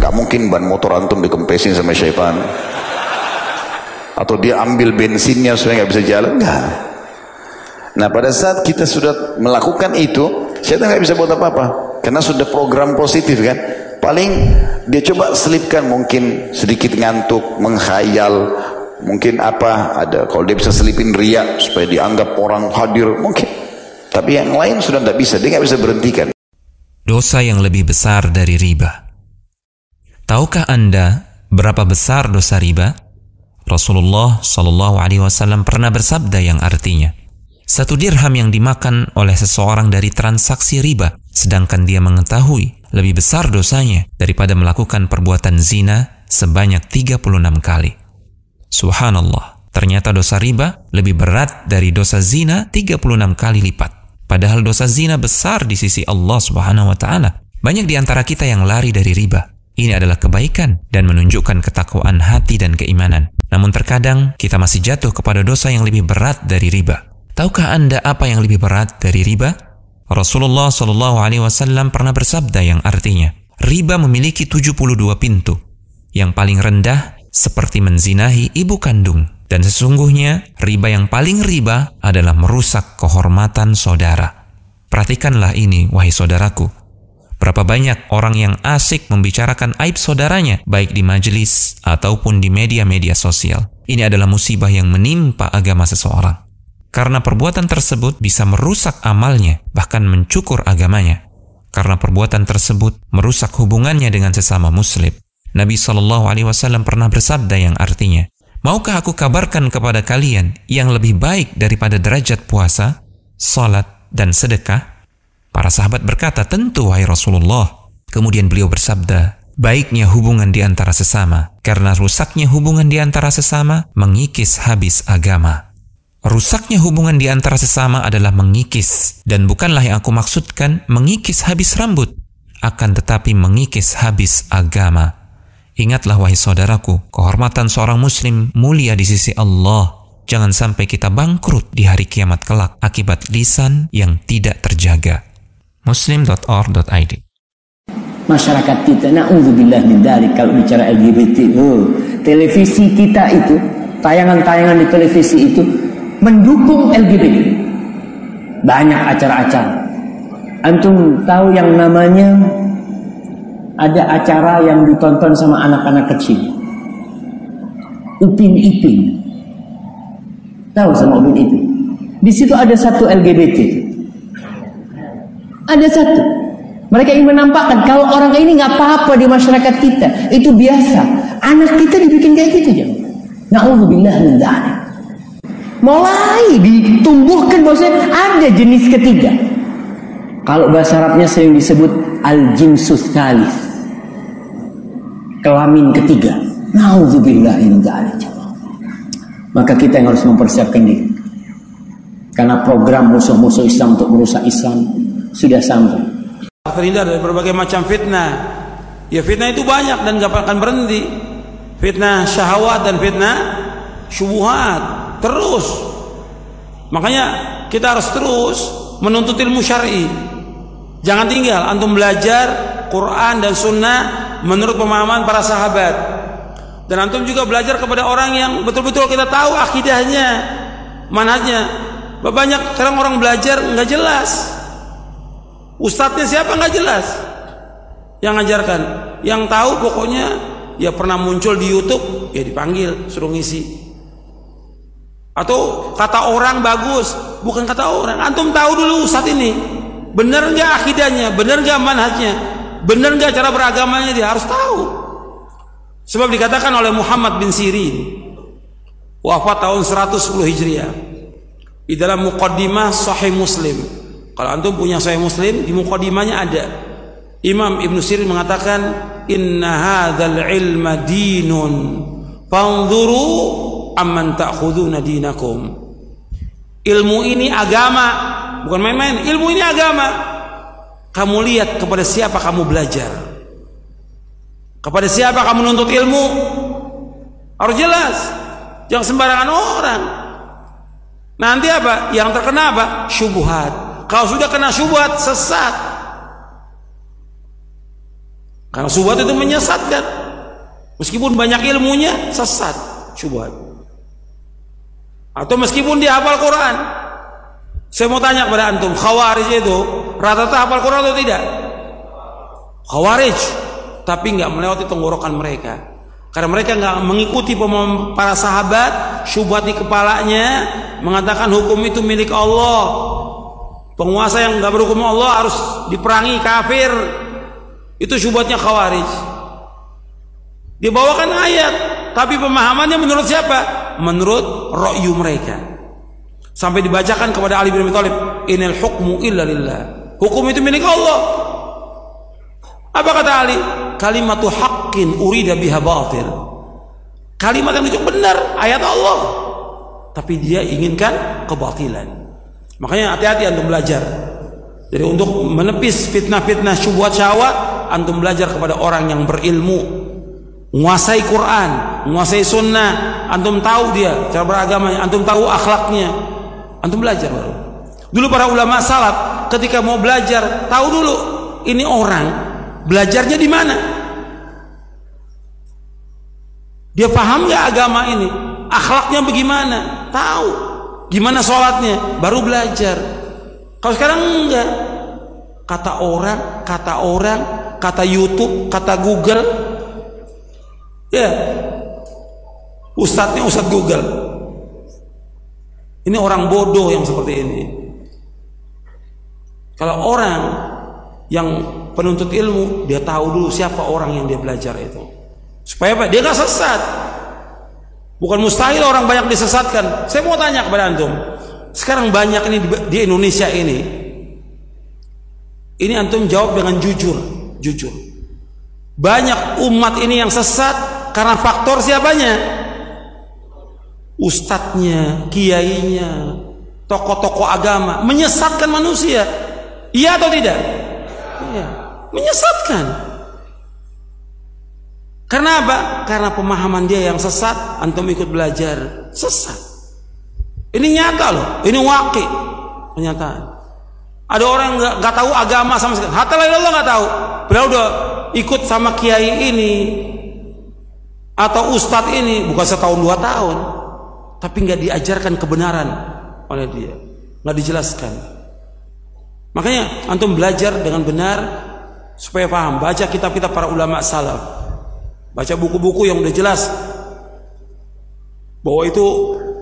Enggak mungkin ban motor antum dikempesin sama syaitan. Atau dia ambil bensinnya supaya enggak bisa jalan, enggak. Nah pada saat kita sudah melakukan itu, syaitan enggak bisa buat apa-apa. Karena sudah program positif kan. Paling dia coba selipkan mungkin sedikit ngantuk, menghayal, mungkin apa ada kalau dia bisa selipin riak supaya dianggap orang hadir mungkin tapi yang lain sudah tidak bisa, dia nggak bisa berhentikan. Dosa yang lebih besar dari riba. Tahukah Anda berapa besar dosa riba? Rasulullah Shallallahu Alaihi Wasallam pernah bersabda yang artinya, satu dirham yang dimakan oleh seseorang dari transaksi riba, sedangkan dia mengetahui lebih besar dosanya daripada melakukan perbuatan zina sebanyak 36 kali. Subhanallah, ternyata dosa riba lebih berat dari dosa zina 36 kali lipat. Padahal dosa zina besar di sisi Allah Subhanahu wa taala. Banyak di antara kita yang lari dari riba. Ini adalah kebaikan dan menunjukkan ketakwaan hati dan keimanan. Namun terkadang kita masih jatuh kepada dosa yang lebih berat dari riba. Tahukah Anda apa yang lebih berat dari riba? Rasulullah Shallallahu alaihi wasallam pernah bersabda yang artinya, riba memiliki 72 pintu. Yang paling rendah seperti menzinahi ibu kandung dan sesungguhnya riba yang paling riba adalah merusak kehormatan saudara. Perhatikanlah ini, wahai saudaraku. Berapa banyak orang yang asik membicarakan aib saudaranya, baik di majelis ataupun di media-media sosial. Ini adalah musibah yang menimpa agama seseorang. Karena perbuatan tersebut bisa merusak amalnya, bahkan mencukur agamanya. Karena perbuatan tersebut merusak hubungannya dengan sesama muslim. Nabi Shallallahu Alaihi Wasallam pernah bersabda yang artinya, Maukah aku kabarkan kepada kalian yang lebih baik daripada derajat puasa, salat, dan sedekah? Para sahabat berkata, tentu wahai Rasulullah. Kemudian beliau bersabda, baiknya hubungan di antara sesama, karena rusaknya hubungan di antara sesama mengikis habis agama. Rusaknya hubungan di antara sesama adalah mengikis, dan bukanlah yang aku maksudkan mengikis habis rambut, akan tetapi mengikis habis agama. Ingatlah wahai saudaraku, kehormatan seorang muslim mulia di sisi Allah. Jangan sampai kita bangkrut di hari kiamat kelak akibat lisan yang tidak terjaga. muslim.org.id Masyarakat kita, na'udzubillah min dari kalau bicara LGBT. Oh, televisi kita itu, tayangan-tayangan di televisi itu mendukung LGBT. Banyak acara-acara. Antum tahu yang namanya ada acara yang ditonton sama anak-anak kecil. Upin Ipin. Tahu sama Upin Ipin? Di situ ada satu LGBT. Ada satu. Mereka ingin menampakkan kalau orang ini nggak apa-apa di masyarakat kita. Itu biasa. Anak kita dibikin kayak gitu ya. Nauzubillah min Mulai ditumbuhkan bahwasanya ada jenis ketiga. Kalau bahasa Arabnya sering disebut al-jinsus thalith kelamin ketiga. Maka kita yang harus mempersiapkan diri. Karena program musuh-musuh Islam untuk merusak Islam sudah sampai. Terhindar dari berbagai macam fitnah. Ya fitnah itu banyak dan gak akan berhenti. Fitnah syahwat dan fitnah syubuhat. Terus. Makanya kita harus terus menuntut ilmu syar'i. Jangan tinggal antum belajar Quran dan sunnah menurut pemahaman para sahabat. Dan antum juga belajar kepada orang yang betul-betul kita tahu akidahnya manhajnya. Banyak sekarang orang belajar nggak jelas. Ustadznya siapa nggak jelas? Yang ngajarkan, yang tahu pokoknya ya pernah muncul di YouTube ya dipanggil suruh ngisi. Atau kata orang bagus, bukan kata orang. Antum tahu dulu saat ini, benar nggak akidahnya, benar nggak manhajnya, benar nggak cara beragamanya dia harus tahu. Sebab dikatakan oleh Muhammad bin Sirin wafat tahun 110 Hijriah. Di dalam muqaddimah Sahih Muslim. Kalau antum punya Sahih Muslim, di muqaddimahnya ada. Imam Ibn Sirin mengatakan, "Inna hadzal ilma dinun, fanzuru amman ta'khuduna dinakum." Ilmu ini agama, bukan main-main. Ilmu ini agama. Kamu lihat kepada siapa kamu belajar. Kepada siapa kamu menuntut ilmu? Harus jelas. Jangan sembarangan orang. Nanti apa? Yang terkena apa? Syubhat. Kalau sudah kena syubhat, sesat. Karena syubhat itu menyesatkan. Meskipun banyak ilmunya, sesat. Syubhat. Atau meskipun dia hafal Quran. Saya mau tanya kepada antum, Khawarij itu rata-rata hafal Quran atau tidak? Khawarij, tapi nggak melewati tenggorokan mereka. Karena mereka nggak mengikuti para sahabat, syubhat di kepalanya mengatakan hukum itu milik Allah. Penguasa yang nggak berhukum Allah harus diperangi kafir. Itu syubhatnya khawarij. Dibawakan ayat, tapi pemahamannya menurut siapa? Menurut rokyu mereka. Sampai dibacakan kepada Ali bin Abi Thalib, "Inil hukmu illa lillah." Hukum itu milik Allah. Apa kata Ali? Kalimatu haqqin urida biha batil. Kalimat yang itu benar, ayat Allah. Tapi dia inginkan kebatilan. Makanya hati-hati antum belajar. Jadi untuk menepis fitnah-fitnah syubhat syahwat, antum belajar kepada orang yang berilmu. Menguasai Quran, menguasai sunnah, antum tahu dia cara beragamanya, antum tahu akhlaknya. Antum belajar baru. Dulu para ulama salaf ketika mau belajar, tahu dulu ini orang belajarnya di mana? Dia paham nggak agama ini? Akhlaknya bagaimana? Tahu. Gimana sholatnya? Baru belajar. Kalau sekarang enggak. Kata orang, kata orang, kata YouTube, kata Google. Ya. Ustadznya Ustadz Google. Ini orang bodoh yang seperti ini. Kalau orang yang penuntut ilmu, dia tahu dulu siapa orang yang dia belajar itu. Supaya apa? Dia nggak sesat. Bukan mustahil orang banyak disesatkan. Saya mau tanya kepada antum. Sekarang banyak ini di Indonesia ini. Ini antum jawab dengan jujur, jujur. Banyak umat ini yang sesat karena faktor siapanya? Ustadznya, kiainya, tokoh-tokoh agama menyesatkan manusia. Iya atau tidak? Iya. Menyesatkan. Karena apa? Karena pemahaman dia yang sesat, antum ikut belajar sesat. Ini nyata loh, ini waki kenyataan. Ada orang nggak nggak tahu agama sama sekali. Hatta Allah nggak tahu. Beliau udah ikut sama kiai ini atau ustadz ini bukan setahun dua tahun, tapi nggak diajarkan kebenaran oleh dia, nggak dijelaskan. Makanya antum belajar dengan benar supaya paham. Baca kitab-kitab para ulama salaf. Baca buku-buku yang udah jelas. Bahwa itu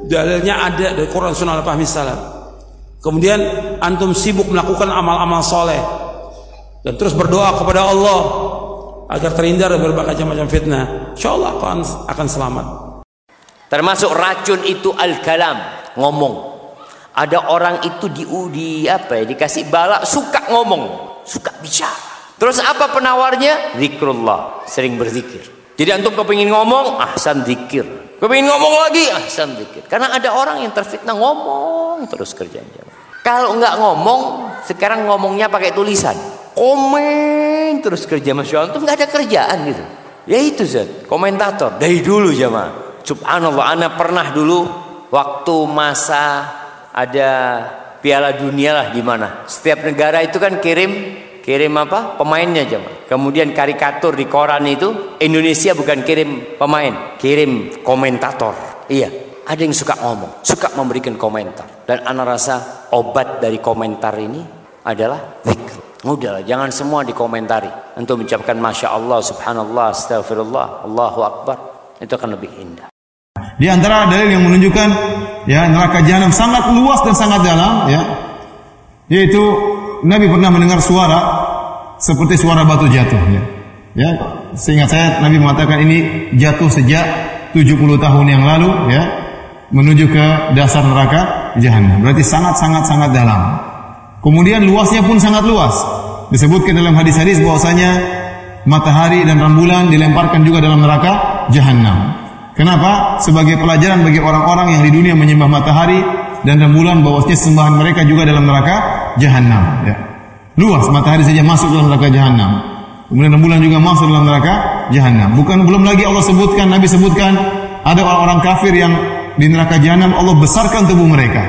dalilnya ada dari Quran Sunnah al-Fahmi Salam kemudian antum sibuk melakukan amal-amal soleh. Dan terus berdoa kepada Allah agar terhindar dari berbagai macam fitnah. Insya Allah akan selamat termasuk racun itu al-kalam ngomong ada orang itu di, di apa ya dikasih balak suka ngomong suka bicara terus apa penawarnya zikrullah sering berzikir jadi antum kepingin ngomong, ahsan zikir. Kepingin ngomong lagi, ahsan zikir. Karena ada orang yang terfitnah ngomong terus kerjanya. Kalau nggak ngomong, sekarang ngomongnya pakai tulisan. Komen terus kerja Masya Allah. Itu nggak ada kerjaan gitu. Ya itu Zat, komentator. Dari dulu jamaah. Subhanallah, Ana pernah dulu waktu masa ada Piala Dunia lah di mana. Setiap negara itu kan kirim kirim apa pemainnya jam kemudian karikatur di koran itu Indonesia bukan kirim pemain kirim komentator iya ada yang suka ngomong suka memberikan komentar dan anak rasa obat dari komentar ini adalah zikr Udahlah, jangan semua dikomentari. Untuk mengucapkan Masya Allah, Subhanallah, Astagfirullah, Allahu Akbar. Itu akan lebih indah. Di antara dalil yang menunjukkan ya neraka jahanam sangat luas dan sangat dalam ya yaitu Nabi pernah mendengar suara seperti suara batu jatuh ya. Ya, seingat saya Nabi mengatakan ini jatuh sejak 70 tahun yang lalu ya menuju ke dasar neraka jahanam. Berarti sangat sangat sangat dalam. Kemudian luasnya pun sangat luas. Disebutkan dalam hadis-hadis bahwasanya matahari dan rembulan dilemparkan juga dalam neraka jahanam. Kenapa? Sebagai pelajaran bagi orang-orang yang di dunia menyembah matahari dan rembulan bahwasanya sembahan mereka juga dalam neraka jahanam ya. Luas matahari saja masuk dalam neraka jahanam. Kemudian rembulan juga masuk dalam neraka jahanam. Bukan belum lagi Allah sebutkan, Nabi sebutkan ada orang-orang kafir yang di neraka jahanam Allah besarkan tubuh mereka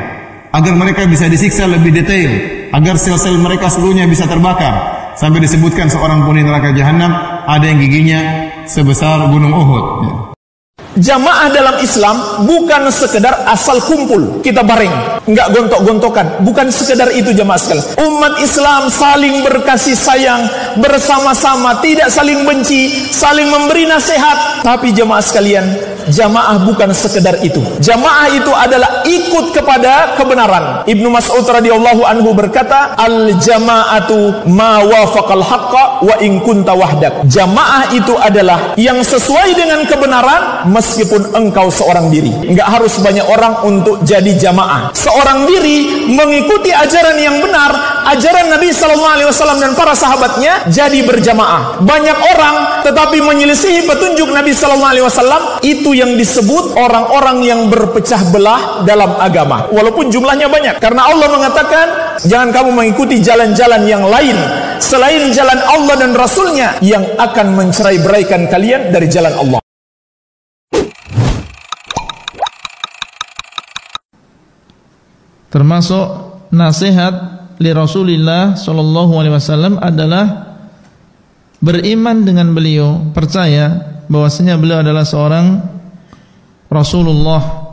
agar mereka bisa disiksa lebih detail, agar sel-sel mereka seluruhnya bisa terbakar. Sampai disebutkan seorang pun di neraka jahanam ada yang giginya sebesar gunung Uhud. Ya. Jamaah dalam Islam bukan sekedar asal kumpul kita bareng, nggak gontok-gontokan, bukan sekedar itu jamaah sekalian. Umat Islam saling berkasih sayang bersama-sama, tidak saling benci, saling memberi nasihat. Tapi jamaah sekalian, jamaah bukan sekedar itu. Jamaah itu adalah ikut kepada kebenaran. Ibnu Mas'ud radhiyallahu anhu berkata, "Al jama'atu ma wafaqal haqqa wa in kunta wahdak." Jamaah itu adalah yang sesuai dengan kebenaran meskipun engkau seorang diri. Enggak harus banyak orang untuk jadi jamaah. Seorang diri mengikuti ajaran yang benar, ajaran Nabi sallallahu alaihi wasallam dan para sahabatnya jadi berjamaah. Banyak orang tetapi menyelisihi petunjuk Nabi sallallahu alaihi wasallam itu yang disebut orang-orang yang berpecah belah dalam agama. Walaupun jumlahnya banyak. Karena Allah mengatakan, jangan kamu mengikuti jalan-jalan yang lain selain jalan Allah dan Rasulnya yang akan mencerai-beraikan kalian dari jalan Allah. Termasuk nasihat li Rasulillah sallallahu alaihi wasallam adalah beriman dengan beliau, percaya bahwasanya beliau adalah seorang Rasulullah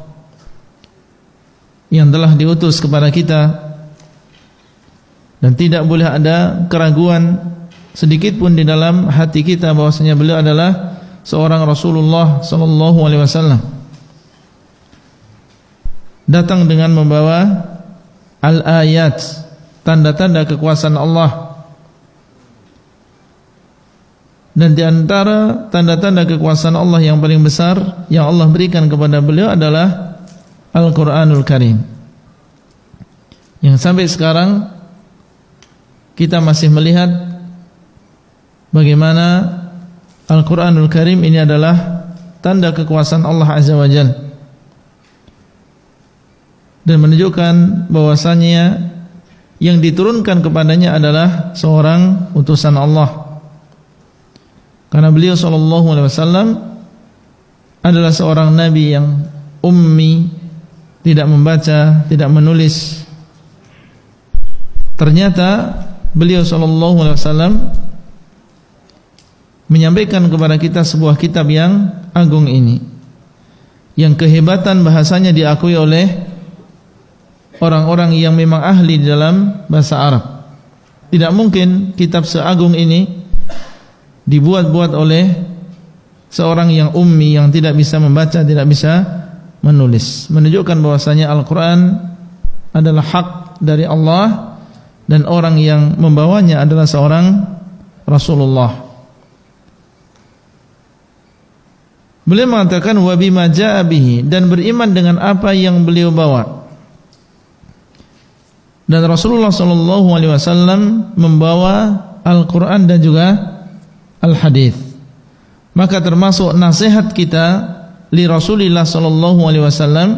yang telah diutus kepada kita. Dan tidak boleh ada keraguan sedikit pun di dalam hati kita bahwasanya beliau adalah seorang Rasulullah sallallahu alaihi wasallam. Datang dengan membawa al-ayat. Tanda-tanda kekuasaan Allah. Dan di antara tanda-tanda kekuasaan Allah yang paling besar yang Allah berikan kepada beliau adalah Al-Quranul Karim. Yang sampai sekarang kita masih melihat bagaimana Al-Quranul Karim ini adalah tanda kekuasaan Allah Azza wa Jalla dan menunjukkan bahwasanya yang diturunkan kepadanya adalah seorang utusan Allah. Karena beliau sallallahu alaihi wasallam adalah seorang nabi yang ummi, tidak membaca, tidak menulis. Ternyata beliau sallallahu alaihi wasallam menyampaikan kepada kita sebuah kitab yang agung ini. Yang kehebatan bahasanya diakui oleh orang-orang yang memang ahli dalam bahasa Arab. Tidak mungkin kitab seagung ini dibuat-buat oleh seorang yang ummi yang tidak bisa membaca, tidak bisa menulis. Menunjukkan bahwasanya Al-Qur'an adalah hak dari Allah dan orang yang membawanya adalah seorang Rasulullah. Beliau mengatakan wa bima dan beriman dengan apa yang beliau bawa dan Rasulullah Shallallahu Alaihi Wasallam membawa Al-Quran dan juga Al-Hadis. Maka termasuk nasihat kita li Rasulullah Shallallahu Alaihi Wasallam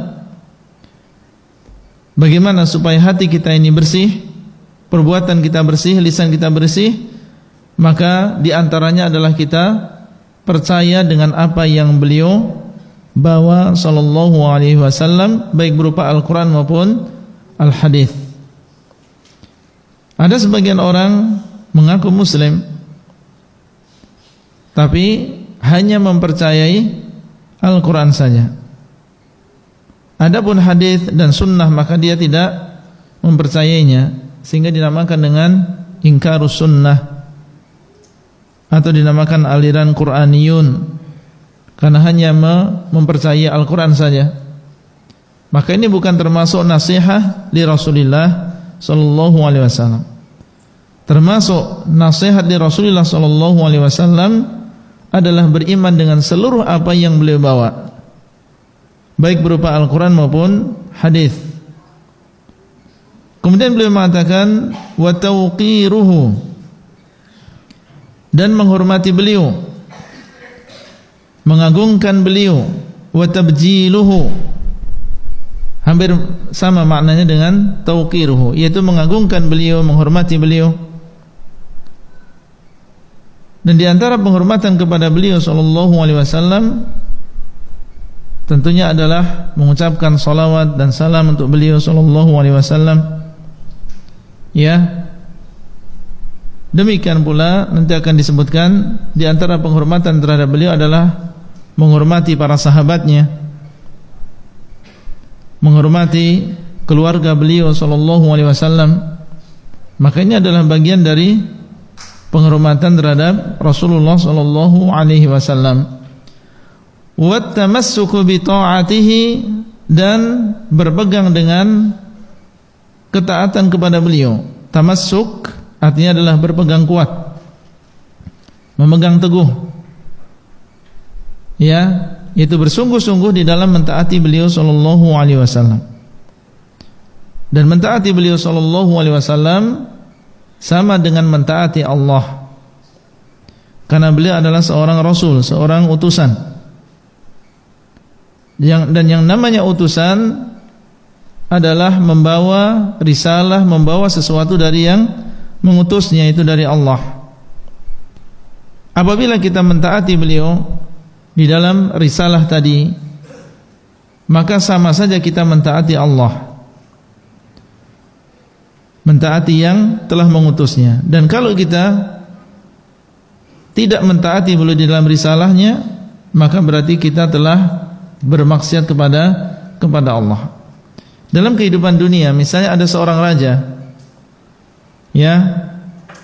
bagaimana supaya hati kita ini bersih, perbuatan kita bersih, lisan kita bersih, maka di antaranya adalah kita percaya dengan apa yang beliau bawa Shallallahu Alaihi Wasallam baik berupa Al-Quran maupun Al-Hadis. Ada sebagian orang mengaku muslim tapi hanya mempercayai Al-Quran saja. Adapun hadis dan sunnah maka dia tidak mempercayainya sehingga dinamakan dengan ingkarus sunnah atau dinamakan aliran Quraniyun karena hanya mempercayai Al-Quran saja maka ini bukan termasuk nasihat di Rasulullah sallallahu alaihi wasallam. Termasuk nasihat di Rasulullah sallallahu alaihi wasallam adalah beriman dengan seluruh apa yang beliau bawa. Baik berupa Al-Quran maupun hadis. Kemudian beliau mengatakan wa tawqiruhu. Dan menghormati beliau. Mengagungkan beliau. Wa tabjiluhu hampir sama maknanya dengan tauqiruhu yaitu mengagungkan beliau menghormati beliau. Dan di antara penghormatan kepada beliau sallallahu alaihi wasallam tentunya adalah mengucapkan salawat dan salam untuk beliau sallallahu alaihi wasallam. Ya. Demikian pula nanti akan disebutkan di antara penghormatan terhadap beliau adalah menghormati para sahabatnya menghormati keluarga beliau sallallahu alaihi wasallam maka ini adalah bagian dari penghormatan terhadap Rasulullah sallallahu alaihi wasallam. Wa tamassuku bi ta'atihi dan berpegang dengan ketaatan kepada beliau. Tamassuk artinya adalah berpegang kuat memegang teguh. Ya itu bersungguh-sungguh di dalam mentaati beliau sallallahu alaihi wasallam. Dan mentaati beliau sallallahu alaihi wasallam sama dengan mentaati Allah. Karena beliau adalah seorang rasul seorang utusan. Yang dan yang namanya utusan adalah membawa risalah membawa sesuatu dari yang mengutusnya itu dari Allah. Apabila kita mentaati beliau di dalam risalah tadi maka sama saja kita mentaati Allah. Mentaati yang telah mengutusnya. Dan kalau kita tidak mentaati beliau di dalam risalahnya maka berarti kita telah bermaksiat kepada kepada Allah. Dalam kehidupan dunia misalnya ada seorang raja ya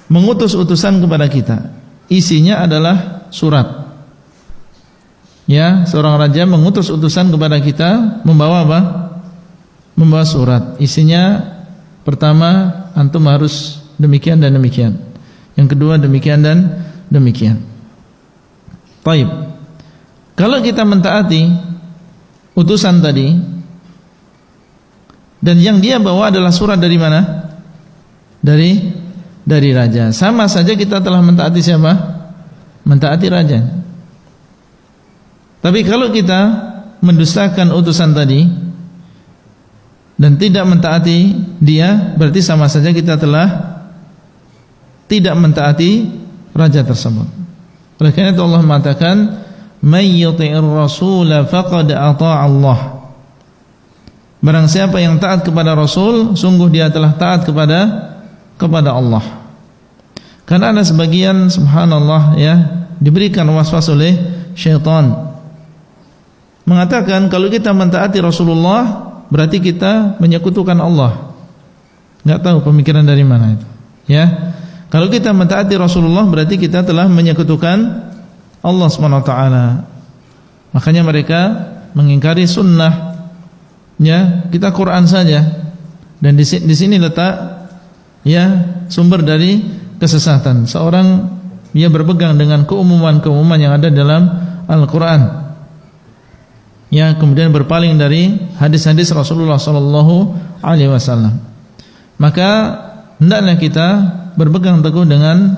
mengutus utusan kepada kita. Isinya adalah surat ya seorang raja mengutus utusan kepada kita membawa apa? Membawa surat. Isinya pertama antum harus demikian dan demikian. Yang kedua demikian dan demikian. Taib. Kalau kita mentaati utusan tadi dan yang dia bawa adalah surat dari mana? Dari dari raja. Sama saja kita telah mentaati siapa? Mentaati raja. Tapi kalau kita mendustakan utusan tadi dan tidak mentaati dia, berarti sama saja kita telah tidak mentaati raja tersebut. Oleh karena itu Allah mengatakan, "May yuti'ir rasul faqad ata'a Allah." Barang siapa yang taat kepada Rasul, sungguh dia telah taat kepada kepada Allah. Karena ada sebagian subhanallah ya, diberikan waswas oleh syaitan mengatakan kalau kita mentaati Rasulullah berarti kita menyekutukan Allah. Enggak tahu pemikiran dari mana itu. Ya. Kalau kita mentaati Rasulullah berarti kita telah menyekutukan Allah SWT Makanya mereka mengingkari sunnah. Ya, kita Quran saja. Dan di, di sini letak ya sumber dari kesesatan. Seorang dia berpegang dengan keumuman-keumuman yang ada dalam Al-Qur'an ya kemudian berpaling dari hadis-hadis Rasulullah sallallahu alaihi wasallam. Maka hendaklah kita berpegang teguh dengan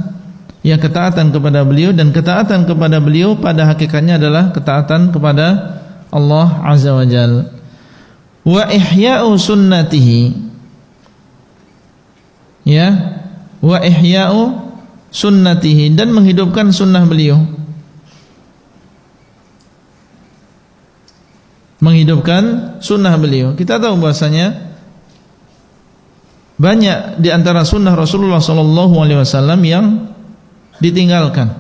ya ketaatan kepada beliau dan ketaatan kepada beliau pada hakikatnya adalah ketaatan kepada Allah azza wa. Wa ihya'u sunnatihi ya wa ihya'u sunnatihi dan menghidupkan sunnah beliau menghidupkan sunnah beliau. Kita tahu bahasanya banyak di antara sunnah Rasulullah Sallallahu Alaihi Wasallam yang ditinggalkan,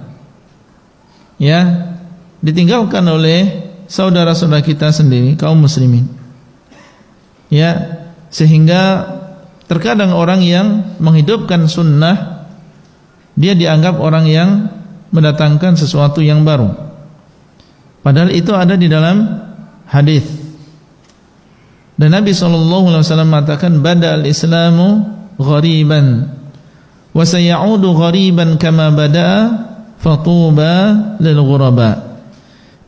ya, ditinggalkan oleh saudara-saudara kita sendiri kaum muslimin, ya, sehingga terkadang orang yang menghidupkan sunnah dia dianggap orang yang mendatangkan sesuatu yang baru. Padahal itu ada di dalam hadis. Dan Nabi sallallahu alaihi wasallam mengatakan badal islamu ghariban wa sayaudu ghariban kama bada'a fatuba lil ghuraba.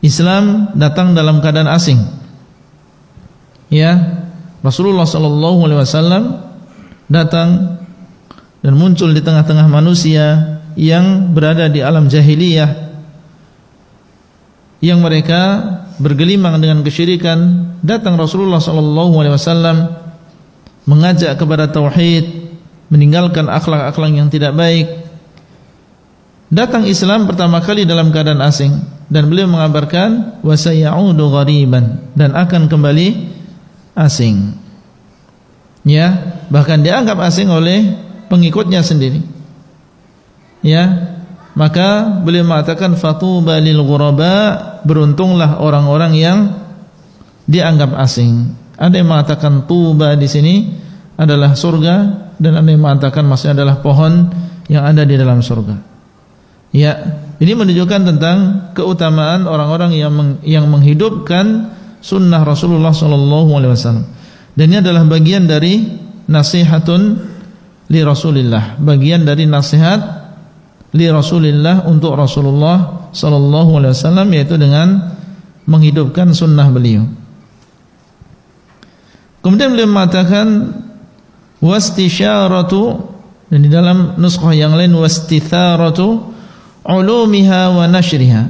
Islam datang dalam keadaan asing. Ya, Rasulullah sallallahu alaihi wasallam datang dan muncul di tengah-tengah manusia yang berada di alam jahiliyah yang mereka bergelimang dengan kesyirikan datang Rasulullah sallallahu alaihi wasallam mengajak kepada tauhid meninggalkan akhlak-akhlak yang tidak baik. Datang Islam pertama kali dalam keadaan asing dan beliau mengabarkan wasayaudu ghariban dan akan kembali asing. Ya bahkan dianggap asing oleh pengikutnya sendiri. Ya maka beliau mengatakan fatuba lil ghuraba. Beruntunglah orang-orang yang dianggap asing. Ada yang mengatakan tuba di sini adalah surga dan ada yang mengatakan maksudnya adalah pohon yang ada di dalam surga. Ya ini menunjukkan tentang keutamaan orang-orang yang meng, yang menghidupkan sunnah Rasulullah sallallahu alaihi wasallam. Dan ini adalah bagian dari nasihatun li Rasulillah bagian dari nasihat li Rasulillah untuk Rasulullah sallallahu alaihi wasallam yaitu dengan menghidupkan sunnah beliau. Kemudian beliau mengatakan wastisyaratu dan di dalam nuskhah yang lain wastitharatu ulumiha wa nashriha.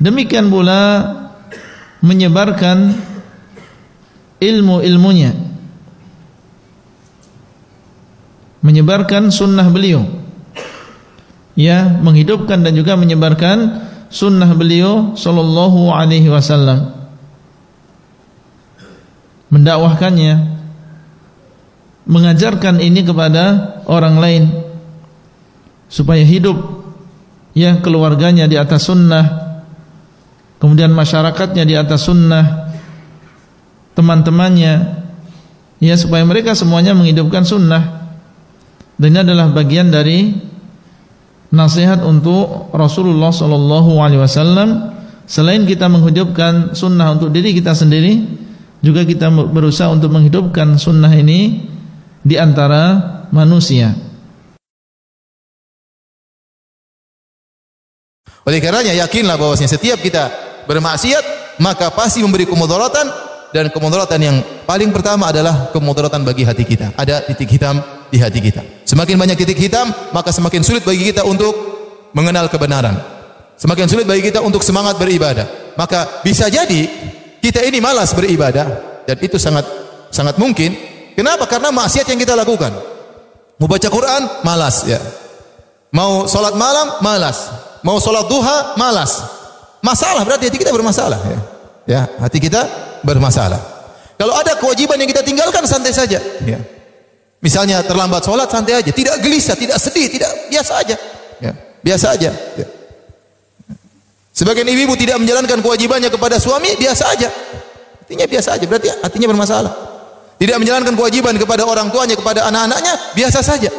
Demikian pula menyebarkan ilmu-ilmunya menyebarkan sunnah beliau ya menghidupkan dan juga menyebarkan sunnah beliau sallallahu alaihi wasallam. Mendakwahkannya. Mengajarkan ini kepada orang lain. Supaya hidup ya keluarganya di atas sunnah. Kemudian masyarakatnya di atas sunnah. Teman-temannya. Ya supaya mereka semuanya menghidupkan sunnah. Dan ini adalah bagian dari nasihat untuk Rasulullah sallallahu alaihi wasallam selain kita menghidupkan sunnah untuk diri kita sendiri juga kita berusaha untuk menghidupkan sunnah ini di antara manusia Oleh karenanya yakinlah bahwasanya setiap kita bermaksiat maka pasti memberi kemudaratan dan kemudaratan yang paling pertama adalah kemudaratan bagi hati kita. Ada titik hitam di hati kita. Semakin banyak titik hitam, maka semakin sulit bagi kita untuk mengenal kebenaran. Semakin sulit bagi kita untuk semangat beribadah. Maka bisa jadi kita ini malas beribadah dan itu sangat sangat mungkin. Kenapa? Karena maksiat yang kita lakukan. Mau baca Quran, malas ya. Mau sholat malam, malas. Mau sholat duha, malas. Masalah berarti hati kita bermasalah ya. Ya, hati kita bermasalah. Kalau ada kewajiban yang kita tinggalkan santai saja, ya. Misalnya terlambat sholat santai aja, tidak gelisah, tidak sedih, tidak biasa aja. Ya, biasa aja. Ya. Sebagian ibu-ibu tidak menjalankan kewajibannya kepada suami, biasa aja. Artinya biasa aja, berarti hatinya bermasalah. Tidak menjalankan kewajiban kepada orang tuanya, kepada anak-anaknya, biasa saja.